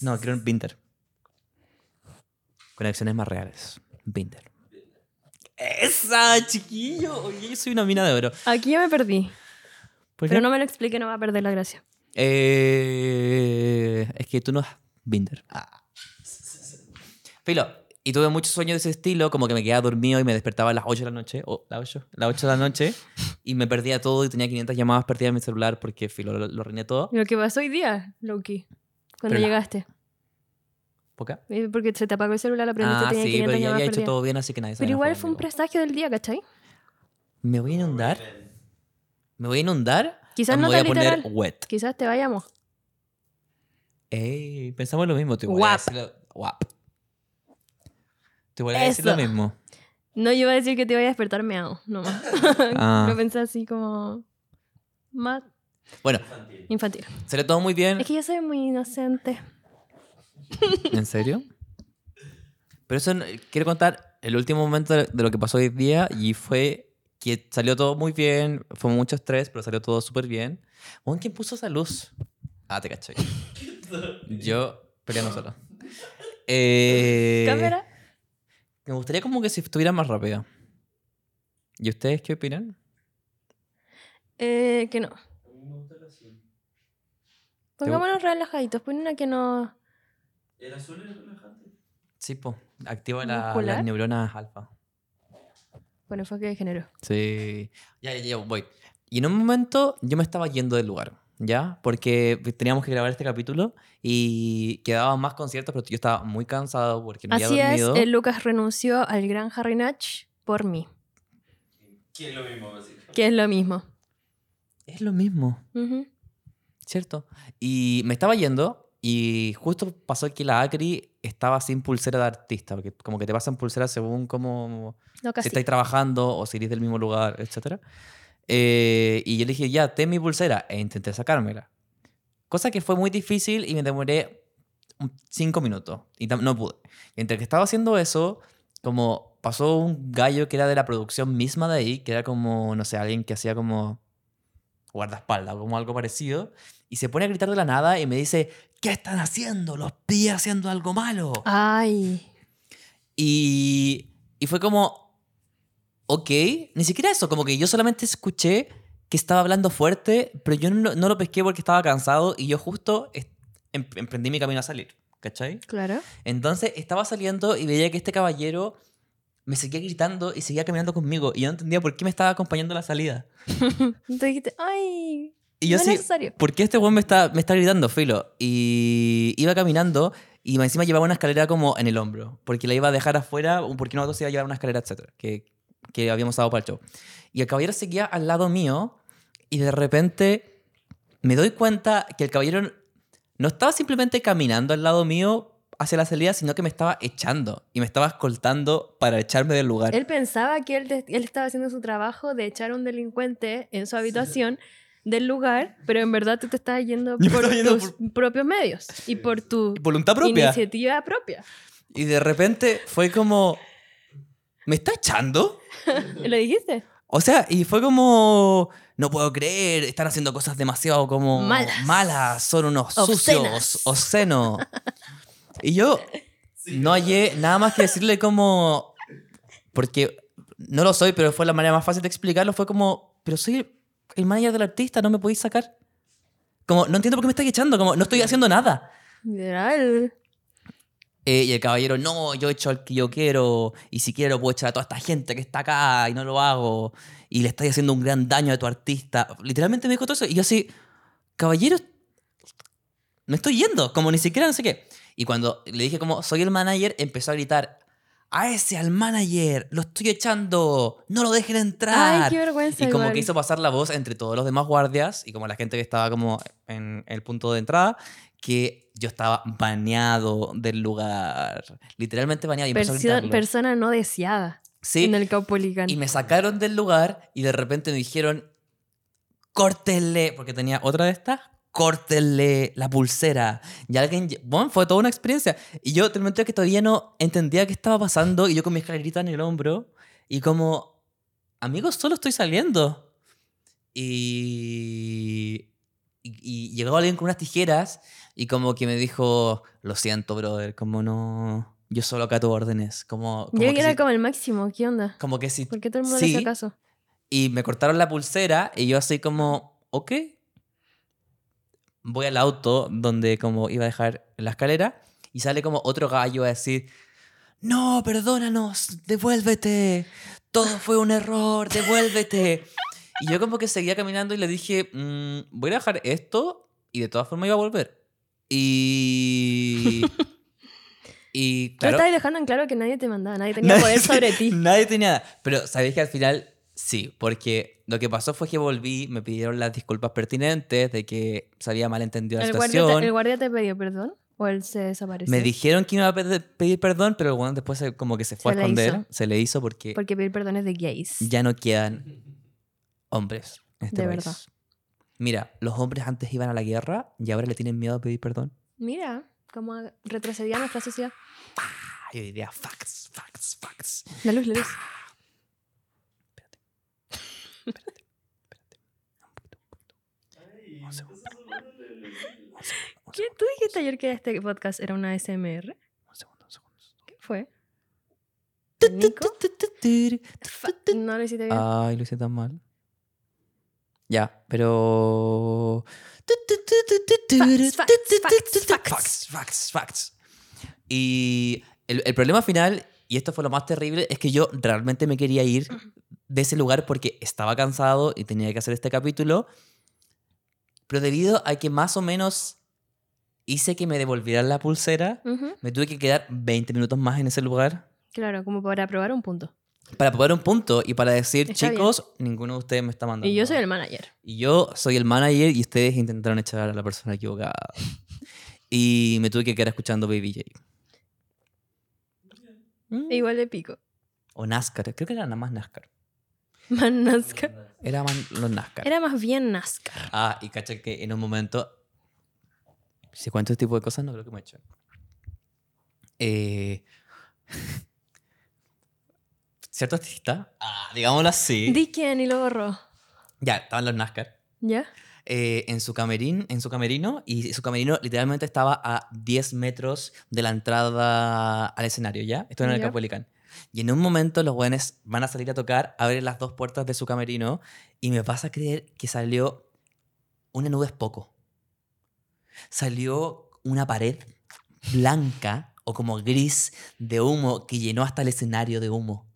Speaker 1: No, creo en Binder. Conexiones más reales. Binder. ¡Esa, chiquillo! Oye, yo soy una mina de oro.
Speaker 2: Aquí ya me perdí.
Speaker 1: ¿Por
Speaker 2: Pero
Speaker 1: qué?
Speaker 2: no me lo explique, no va a perder la gracia.
Speaker 1: Eh, es que tú no has Binder. Ah. Filo, y tuve muchos sueños de ese estilo, como que me quedaba dormido y me despertaba a las 8 de la noche, o las 8, las 8 de la noche, y me perdía todo y tenía 500 llamadas perdidas en mi celular porque, filo, lo, lo reiné todo.
Speaker 2: Lo que pasó hoy día, Loki. Cuando
Speaker 1: Pero la-
Speaker 2: llegaste.
Speaker 1: ¿Por qué?
Speaker 2: Porque se te apagó el celular, aprendiste,
Speaker 1: Ah,
Speaker 2: tenía
Speaker 1: sí,
Speaker 2: 500
Speaker 1: pero ya había hecho
Speaker 2: perdidas.
Speaker 1: todo bien, así que nadie
Speaker 2: Pero igual fue un presagio del día, ¿cachai?
Speaker 1: ¿Me voy a inundar? ¿Me voy a inundar?
Speaker 2: Quizás
Speaker 1: o me
Speaker 2: no
Speaker 1: voy a poner
Speaker 2: literal.
Speaker 1: wet.
Speaker 2: Quizás te vayamos.
Speaker 1: Ey, pensamos lo mismo. Te voy a
Speaker 2: Guap.
Speaker 1: lo- guap. Te voy a decir lo mismo.
Speaker 2: No, yo iba a decir que te iba a despertar meado, nomás.
Speaker 1: Ah.
Speaker 2: Lo pensé así como... Más
Speaker 1: Bueno,
Speaker 2: infantil.
Speaker 1: salió todo muy bien.
Speaker 2: Es que yo soy muy inocente.
Speaker 1: ¿En serio? Pero eso, no- quiero contar el último momento de de lo que pasó hoy día y fue que salió todo muy bien, fue mucho estrés, pero salió todo súper bien. Bueno, ¿Quién puso esa luz? Ah, te caché. Yo peleando solo. Eh,
Speaker 2: ¿Cámara?
Speaker 1: Me gustaría como que si estuviera más rápida. ¿Y ustedes qué opinan?
Speaker 2: Eh, que no. Pongámonos relajaditos. Pon una que no...
Speaker 3: El azul es relajante.
Speaker 1: Sí, po. Activa las neuronas alfa.
Speaker 2: Con enfoque de género.
Speaker 1: Sí. Ya, ya, ya, voy. Y en un momento yo me estaba yendo del lugar, ¿ya? Porque teníamos que grabar este capítulo y quedaban más conciertos, pero yo estaba muy cansado porque no
Speaker 2: Así
Speaker 1: había
Speaker 2: es,
Speaker 1: dormido.
Speaker 2: el Lucas renunció al gran Harry Natch por mí.
Speaker 3: Que es lo mismo, básicamente.
Speaker 2: Que es lo mismo.
Speaker 1: Es lo mismo,
Speaker 2: Ujú.
Speaker 1: ¿cierto? Y me estaba yendo y justo pasó que la Acri estaba sin pulsera de artista, porque como que te pasan pulseras según cómo
Speaker 2: No,
Speaker 1: si estáis trabajando o si eres del mismo lugar, etc. Eh, y yo le dije, ya, ten mi pulsera. E intenté sacármela. Cosa que fue muy difícil y me demoré cinco minutos. Y no pude. Y entre que estaba haciendo eso, como pasó un gallo que era de la producción misma de ahí, que era como, no sé, alguien que hacía como guardaespaldas o como algo parecido. Y se pone a gritar de la nada y me dice, ¿qué están haciendo? Los pillé haciendo algo malo.
Speaker 2: Ay.
Speaker 1: Y, y fue como, ok, ni siquiera eso, como que yo solamente escuché que estaba hablando fuerte, pero yo no, no lo pesqué porque estaba cansado y yo justo es- em- emprendí mi camino a salir, ¿cachai?
Speaker 2: Claro.
Speaker 1: Entonces estaba saliendo y veía que este caballero me seguía gritando y seguía caminando conmigo y yo no entendía por qué me estaba acompañando a la salida.
Speaker 2: Entonces dijiste, ay.
Speaker 1: Y yo
Speaker 2: no es
Speaker 1: sí,
Speaker 2: necesario.
Speaker 1: ¿por qué este weón me está, me está gritando, filo? Y iba caminando y encima llevaba una escalera como en el hombro, porque la iba a dejar afuera, o porque nosotros iba a llevar una escalera, etcétera, que, que habíamos dado para el show. Y el caballero seguía al lado mío y de repente me doy cuenta que el caballero no estaba simplemente caminando al lado mío hacia la salida, sino que me estaba echando y me estaba escoltando para echarme del lugar.
Speaker 2: Él pensaba que él, estaba haciendo su trabajo de echar a un delincuente en su habitación del lugar, pero en verdad tú te estabas yendo por
Speaker 1: yendo
Speaker 2: tus propios medios y por tu
Speaker 1: Voluntad propia.
Speaker 2: iniciativa propia.
Speaker 1: Y de repente fue como, ¿me está echando?
Speaker 2: ¿Lo dijiste?
Speaker 1: O sea, y fue como, no puedo creer, están haciendo cosas demasiado como
Speaker 2: Malas.
Speaker 1: malas, son unos
Speaker 2: Obscenas.
Speaker 1: sucios, obscenos. Y yo no hallé nada más que decirle como, porque no lo soy, pero fue la manera más fácil de explicarlo, fue como, pero soy el manager del artista, no me podéis sacar. Como, no entiendo por qué me estáis echando, como, no estoy haciendo nada.
Speaker 2: Literal.
Speaker 1: Eh, y el caballero, no, yo echo al que yo quiero, y si quiero puedo echar a toda esta gente que está acá y no lo hago, y le estáis haciendo un gran daño a tu artista. Literalmente me dijo todo eso, y yo así, caballero, me estoy yendo, como ni siquiera no sé qué. Y cuando le dije como, soy el manager, empezó a gritar, a ese, al manager, lo estoy echando, no lo dejen entrar.
Speaker 2: Ay, qué vergüenza.
Speaker 1: Y como
Speaker 2: igual.
Speaker 1: que hizo pasar la voz entre todos los demás guardias y como la gente que estaba como en el punto de entrada, que yo estaba baneado del lugar. Literalmente baneado. Y gritarlo.
Speaker 2: persona no deseada
Speaker 1: Sí,
Speaker 2: en el Caupolicán.
Speaker 1: y me sacaron del lugar y de repente me dijeron, córtenle, porque tenía otra de estas, córtenle la pulsera. Y alguien, bueno, fue toda una experiencia. Y yo te que todavía no entendía qué estaba pasando y yo con mi escalerita en el hombro y como, amigos, solo estoy saliendo. Y, y, y llegó alguien con unas tijeras y como que me dijo, lo siento, brother, como no, yo solo acato órdenes. Como, como
Speaker 2: Yo
Speaker 1: que
Speaker 2: era
Speaker 1: si-
Speaker 2: como el máximo. ¿Qué onda?
Speaker 1: como que si
Speaker 2: ¿Por qué todo el mundo le
Speaker 1: Sí.
Speaker 2: hace caso?
Speaker 1: y me cortaron la pulsera y yo así como, ok. Voy al auto donde como iba a dejar la escalera y sale como otro gallo a decir, no, perdónanos, devuélvete, todo fue un error, devuélvete. Y yo como que seguía caminando y le dije, "Mm, voy a dejar esto y de todas formas iba a volver. Y... y
Speaker 2: Tú
Speaker 1: claro,
Speaker 2: estabas dejando en claro que nadie te mandaba, nadie tenía
Speaker 1: Nadie-
Speaker 2: poder sobre ti.
Speaker 1: Nadie tenía nada. Pero sabéis que al final sí, porque lo que pasó fue que volví, me pidieron las disculpas pertinentes de que se había malentendido la
Speaker 2: ¿El guardia,
Speaker 1: situación.
Speaker 2: te, ¿El guardia te pidió perdón? ¿O él se desapareció?
Speaker 1: Me dijeron que iba a pe- pedir perdón, pero bueno, después como que se fue
Speaker 2: Se
Speaker 1: a esconder.
Speaker 2: hizo.
Speaker 1: Se le hizo porque
Speaker 2: Porque pedir perdón es de gays.
Speaker 1: ya no quedan hombres en este
Speaker 2: De
Speaker 1: país.
Speaker 2: verdad.
Speaker 1: Mira, los hombres antes iban a la guerra y ahora le tienen miedo a pedir perdón.
Speaker 2: Mira, cómo retrocedía nuestra sociedad.
Speaker 1: Ah, yo diría facts, facts, facts.
Speaker 2: La luz, la luz.
Speaker 1: Un segundo. Un
Speaker 2: ¿Qué?
Speaker 1: segundo,
Speaker 2: ¿Tú dijiste ayer que este podcast era una SMR?
Speaker 1: un segundo, un segundo.
Speaker 2: ¿Qué fue? No lo hiciste bien.
Speaker 1: Ay, lo hice tan mal. Ya, pero.
Speaker 2: Facts, facts, facts, facts.
Speaker 1: Facts, facts, facts. Y el, el problema final, y esto fue lo más terrible, es que yo realmente me quería ir de ese lugar porque estaba cansado y tenía que hacer este capítulo. Pero debido a que más o menos hice que me devolvieran la pulsera, me tuve que quedar 20 minutos más en ese lugar.
Speaker 2: Claro, como para probar un punto.
Speaker 1: Para probar un punto y para decir,
Speaker 2: Está bien.
Speaker 1: chicos, ninguno de ustedes me está mandando.
Speaker 2: Y yo soy el manager.
Speaker 1: Y yo soy el manager y ustedes intentaron echar a la persona equivocada. y me tuve que quedar escuchando Baby J. Mm.
Speaker 2: Igual de pico.
Speaker 1: O NASCAR, creo que era nada más NASCAR.
Speaker 2: Más NASCAR.
Speaker 1: Era más los NASCAR.
Speaker 2: Era más bien NASCAR.
Speaker 1: Ah, y cacha que en un momento, si cuento este tipo de cosas, no creo que me echen. Eh, ¿Cierto artista? Ah, digámoslo así.
Speaker 2: Di quién y lo borró.
Speaker 1: Ya, estaban los NASCAR.
Speaker 2: ¿Ya?
Speaker 1: eh, en, su camerín, en su camerino y su camerino literalmente estaba a 10 metros de la entrada al escenario, ¿ya? Esto era en el
Speaker 2: Ya.
Speaker 1: Y en un momento los buenos van a salir a tocar, abren las dos puertas de su camerino y me vas a creer que salió una nube es poco. Salió una pared blanca o como gris de humo que llenó hasta el escenario de humo.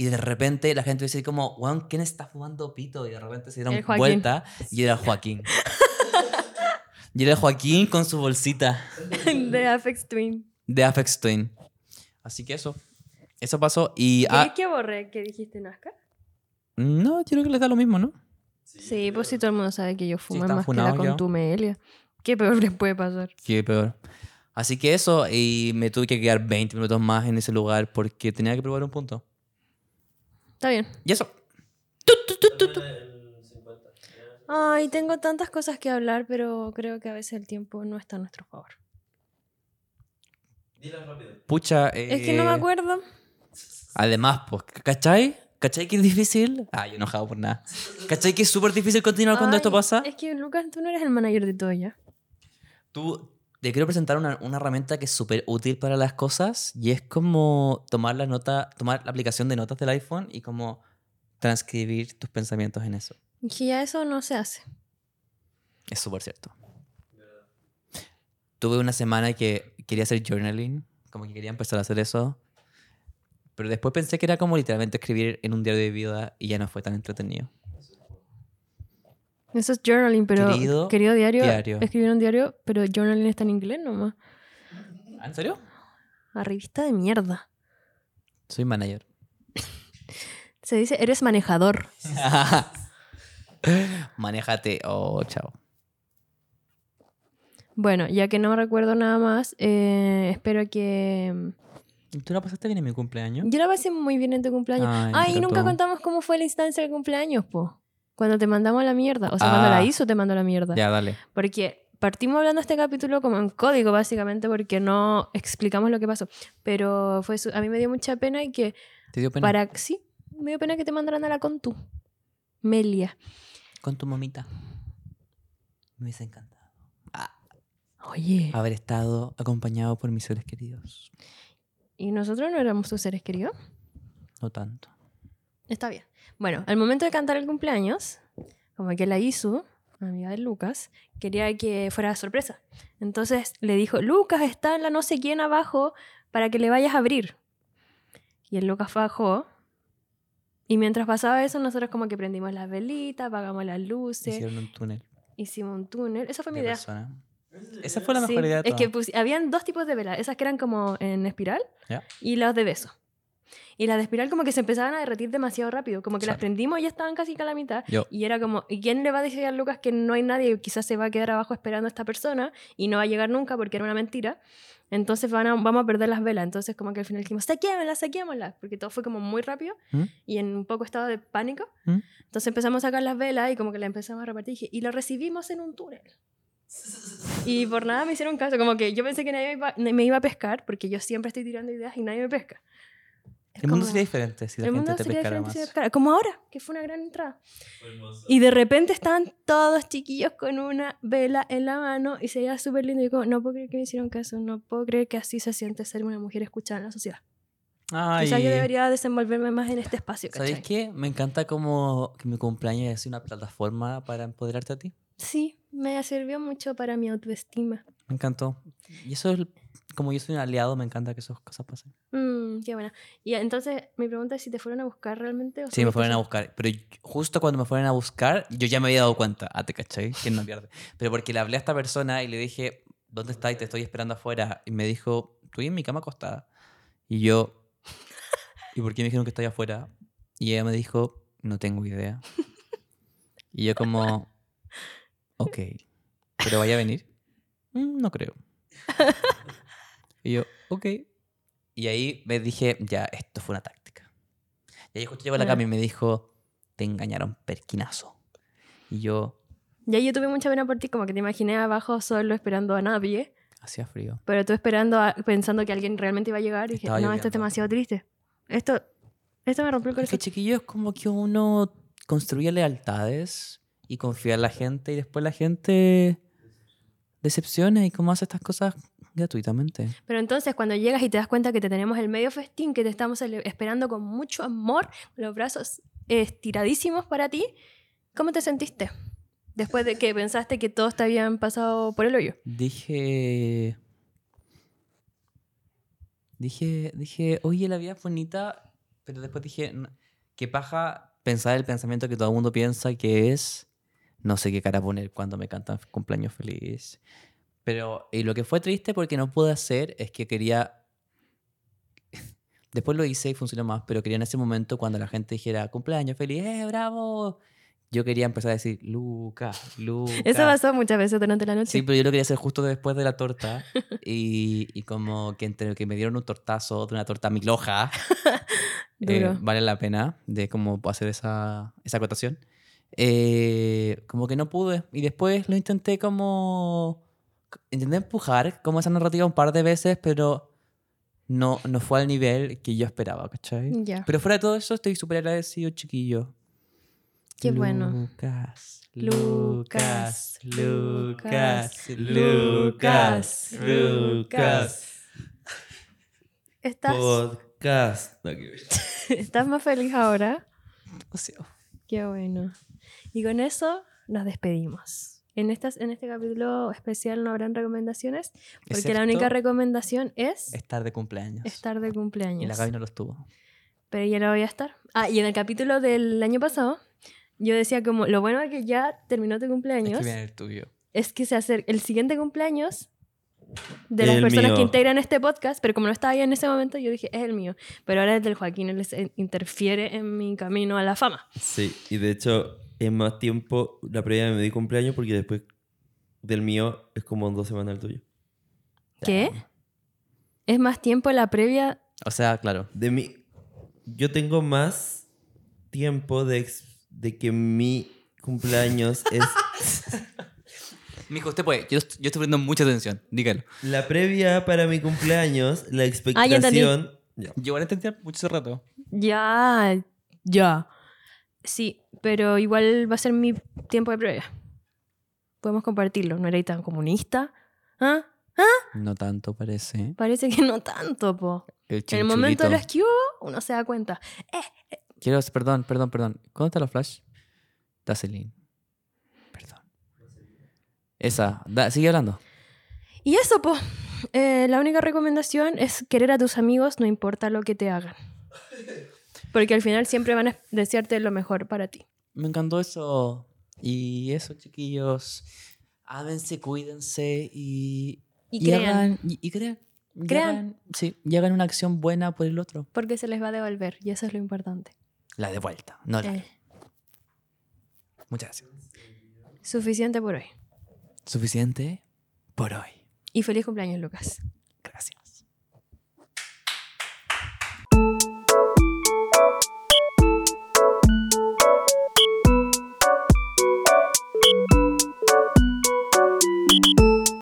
Speaker 1: Y de repente la gente dice como, weón, ¿quién está fumando pito? Y de repente se dieron vuelta y era Joaquín. y era Joaquín con su bolsita
Speaker 2: de Apex Twin.
Speaker 1: de Afex Twin. Así que eso. Eso pasó y... ah,
Speaker 2: ¿Qué, borré que dijiste NASCAR?
Speaker 1: no, yo creo que les da lo mismo, ¿no?
Speaker 2: Sí, pues si todo el mundo sabe que yo fumo,
Speaker 1: están
Speaker 2: más que la
Speaker 1: funados ya.
Speaker 2: contumelia. ¿Qué peor les puede pasar?
Speaker 1: Qué peor. Así que eso, y me tuve que quedar 20 minutos más en ese lugar porque tenía que probar un punto.
Speaker 2: Está bien.
Speaker 1: Y eso.
Speaker 2: Ay, tengo tantas cosas que hablar, pero creo que a veces el tiempo no está a nuestro favor.
Speaker 1: Pucha.
Speaker 2: Es que no me
Speaker 1: eh,
Speaker 2: acuerdo.
Speaker 1: Además, pues, ¿cachai? ¿Cachai que es difícil? Ah, yo enojado por nada. ¿Cachai que es súper difícil continuar cuando esto
Speaker 2: Ay,
Speaker 1: pasa?
Speaker 2: Es que, Lucas, tú no eres el manager de todo ya.
Speaker 1: Tú, te quiero presentar una, una herramienta que es súper útil para las cosas y es como tomar la nota, tomar la aplicación de notas del iPhone y como transcribir tus pensamientos en eso.
Speaker 2: Y que ya eso no se hace.
Speaker 1: Es súper cierto. Tuve una semana que quería hacer journaling, como que quería empezar a hacer eso. Pero después pensé que era como literalmente escribir en un diario de vida y ya no fue tan entretenido.
Speaker 2: Eso es journaling, pero.
Speaker 1: Querido
Speaker 2: Querido, diario.
Speaker 1: diario.
Speaker 2: Escribir un diario, pero journaling está en inglés nomás.
Speaker 1: ¿Ah, ¿En serio?
Speaker 2: A revista de mierda.
Speaker 1: Soy manager.
Speaker 2: Se dice, eres manejador.
Speaker 1: Manéjate. Oh, chao.
Speaker 2: Bueno, ya que no recuerdo nada más, eh, espero que.
Speaker 1: ¿Tú la pasaste bien en mi cumpleaños?
Speaker 2: Yo la pasé muy bien en tu cumpleaños.
Speaker 1: Ay,
Speaker 2: Ay, y nunca contamos cómo fue la instancia del cumpleaños, po. Cuando te mandamos a la mierda. O sea, cuando la
Speaker 1: Ah.
Speaker 2: hizo te mandó a la mierda.
Speaker 1: Ya, dale.
Speaker 2: Porque partimos hablando este capítulo como en código, básicamente, porque no explicamos lo que pasó. Pero fue su- a mí me dio mucha pena y que
Speaker 1: ¿Te dio pena?
Speaker 2: para... Sí, me dio pena que te mandaran a la con tú. Melia.
Speaker 1: Con tu mamita. Me hubiese encantado.
Speaker 2: Oye,
Speaker 1: Haber estado acompañado por mis seres queridos.
Speaker 2: ¿y nosotros no éramos tus seres queridos?
Speaker 1: No tanto.
Speaker 2: Está bien. Bueno, al momento de cantar el cumpleaños, como que la Isu, amiga de Lucas, quería que fuera sorpresa. Entonces le dijo, Lucas está en la no sé quién abajo para que le vayas a abrir. Y el Lucas bajó. Y mientras pasaba eso, nosotros como que prendimos las velitas, apagamos las luces,
Speaker 1: Hicieron un túnel.
Speaker 2: hicimos un túnel. Esa fue mi
Speaker 1: de
Speaker 2: idea.
Speaker 1: persona. Esa fue la
Speaker 2: Sí,
Speaker 1: mejor idea de
Speaker 2: Es que
Speaker 1: todas.
Speaker 2: habían dos tipos de velas, esas que eran como en espiral y las de beso. Y las de espiral como que se empezaban a derretir demasiado rápido, como que las prendimos y ya estaban casi a la mitad.
Speaker 1: Yo.
Speaker 2: Y era como, ¿y quién le va a decir a Lucas que no hay nadie y quizás se va a quedar abajo esperando a esta persona y no va a llegar nunca porque era una mentira? Entonces van a- vamos a perder las velas. Entonces como que al final dijimos, saquémoslas, saquémoslas, porque todo fue como muy rápido
Speaker 1: ¿Mm?
Speaker 2: y en un poco estado de pánico.
Speaker 1: ¿Mm?
Speaker 2: Entonces empezamos a sacar las velas y como que las empezamos a repartir y, dije, y lo recibimos en un túnel. Y por nada me hicieron caso, como que yo pensé que nadie me iba, me iba a pescar, porque yo siempre estoy tirando ideas y nadie me pesca.
Speaker 1: El mundo
Speaker 2: como-
Speaker 1: sería diferente si la gente
Speaker 2: mundo
Speaker 1: te pescara más.
Speaker 2: si. Como ahora, que fue una gran entrada. Y de repente estaban todos chiquillos con una vela en la mano y se veía súper lindo. Y yo como, no puedo creer que me hicieron caso, no puedo creer que así se siente ser una mujer escuchada en la sociedad.
Speaker 1: Ay,
Speaker 2: Quizás yo debería desenvolverme más en este espacio,
Speaker 1: ¿Sabéis
Speaker 2: ¿cachai?
Speaker 1: qué? Me encanta como que mi cumpleaños es una plataforma para empoderarte a ti.
Speaker 2: Sí, me sirvió mucho para mi autoestima.
Speaker 1: Me encantó. Y eso es, como yo soy un aliado, me encanta que esas cosas pasen.
Speaker 2: Mm, qué buena. Y entonces, mi pregunta es si te fueron a buscar realmente o
Speaker 1: Sí, me fueron a buscar. Pero justo cuando me fueron a buscar, yo ya me había dado cuenta. Ah, te cachai, que no pierde. Pero porque le hablé a esta persona y le dije, ¿dónde estás? Y te estoy esperando afuera. Y me dijo, estoy en mi cama acostada. Y yo, ¿y por qué me dijeron que estoy afuera? Y ella me dijo, no tengo idea. Y yo como, ok, ¿pero vaya a venir? "Mm, no creo. Y yo, ok. Y ahí me dije, ya, esto fue una táctica. Y ahí justo llegó la cama y me dijo, te engañaron, perquinazo. Y yo,
Speaker 2: Y ahí yo tuve mucha pena por ti, como que te imaginé abajo solo esperando a nadie,
Speaker 1: hacía frío.
Speaker 2: pero tú esperando, a- pensando que alguien realmente iba a llegar y dije, no, esto es demasiado triste. Esto, esto me rompió el
Speaker 1: Es que
Speaker 2: corazón.
Speaker 1: chiquillo es como que uno construye lealtades y confía en la gente y después la gente decepciona y cómo hace estas cosas gratuitamente.
Speaker 2: Pero entonces cuando llegas y te das cuenta que te tenemos el medio festín, que te estamos esperando con mucho amor, con los brazos estiradísimos para ti, ¿cómo te sentiste? Después de que pensaste que todos te habían pasado por el hoyo.
Speaker 1: Dije. Dije, dije, oye, la vida es bonita, pero después dije, "N- qué paja pensar el pensamiento que todo el mundo piensa que es, no sé qué cara poner cuando me cantan cumpleaños feliz. Pero, y lo que fue triste porque no pude hacer es que quería, después lo hice y funcionó más, pero quería en ese momento cuando la gente dijera, cumpleaños feliz, ¡eh, bravo! Yo quería empezar a decir, Lucas, Lucas.
Speaker 2: Eso pasó muchas veces durante la noche.
Speaker 1: Sí, pero yo lo quería hacer justo después de la torta. y, y como que entre que me dieron un tortazo de una torta miloja, eh, vale la pena de como hacer esa, esa acotación. Eh, como que no pude. Y después lo intenté como... Intenté empujar como esa narrativa un par de veces, pero no, no fue al nivel que yo esperaba, ¿cachai?
Speaker 2: Ya.
Speaker 1: Pero fuera de todo eso, estoy súper agradecido, chiquillo.
Speaker 2: Qué bueno.
Speaker 1: Lucas,
Speaker 2: Lucas,
Speaker 1: Lucas, Lucas,
Speaker 2: Lucas,
Speaker 1: Lucas, Lucas.
Speaker 2: ¿Estás,
Speaker 3: Podcast. No,
Speaker 2: ¿Estás más feliz ahora?
Speaker 1: O sea,
Speaker 2: Qué bueno. Y con eso nos despedimos. En, estas, en este capítulo especial no habrán recomendaciones, porque la
Speaker 1: Excepto
Speaker 2: única recomendación es
Speaker 1: Estar de cumpleaños.
Speaker 2: estar de cumpleaños.
Speaker 1: Y la Gaby no los tuvo.
Speaker 2: Pero ya no voy a estar. Ah, y en el capítulo del año pasado, yo decía como, lo bueno de que ya terminó tu
Speaker 1: Es
Speaker 2: cumpleaños
Speaker 1: que viene el tuyo.
Speaker 2: es que se acerca el siguiente cumpleaños de las
Speaker 3: El
Speaker 2: personas que
Speaker 3: mío.
Speaker 2: integran este podcast, pero como no estaba ahí en ese momento, yo dije, es el mío. Pero ahora es del Joaquín, él se- interfiere en mi camino a la fama.
Speaker 3: Sí, y de hecho es más tiempo la previa de mi cumpleaños porque después del mío es como dos semanas el tuyo.
Speaker 2: ¿Qué? Es más tiempo la previa.
Speaker 1: O sea, claro.
Speaker 3: De mi, yo tengo más tiempo de, ex- de que mi cumpleaños es...
Speaker 1: Mijo, usted puede. Yo, yo estoy poniendo mucha atención. Dígalo.
Speaker 3: La previa para mi cumpleaños, la
Speaker 2: Ah, entendí.
Speaker 3: expectación... Ya.
Speaker 1: Yo igual entendí mucho ese rato.
Speaker 2: Ya, ya. Sí, pero igual va a ser mi tiempo de previa. Podemos compartirlo. ¿No eres tan comunista? ¿Ah?
Speaker 1: No tanto parece.
Speaker 2: Parece que no tanto, po.
Speaker 1: El
Speaker 2: En el momento de los que hubo, uno se da cuenta.
Speaker 1: Quiero, perdón, perdón, perdón. ¿Cuándo está la flash? Dacelin. Perdón. Esa. Da- sigue hablando.
Speaker 2: Y eso, po. Eh, la única recomendación es querer a tus amigos, no importa lo que te hagan. Porque al final siempre van a desearte lo mejor para ti.
Speaker 1: Me encantó eso. Y eso, chiquillos. Ámense, cuídense y.
Speaker 2: Y crean.
Speaker 1: hagan- y, y crean.
Speaker 2: Crean.
Speaker 1: hagan- sí, y hagan una acción buena por el otro.
Speaker 2: Porque se les va a devolver y eso es lo importante.
Speaker 1: La de vuelta. No la.
Speaker 2: Eh,
Speaker 1: Muchas gracias.
Speaker 2: suficiente por hoy.
Speaker 1: Suficiente por hoy.
Speaker 2: Y feliz cumpleaños, Lucas.
Speaker 1: Gracias.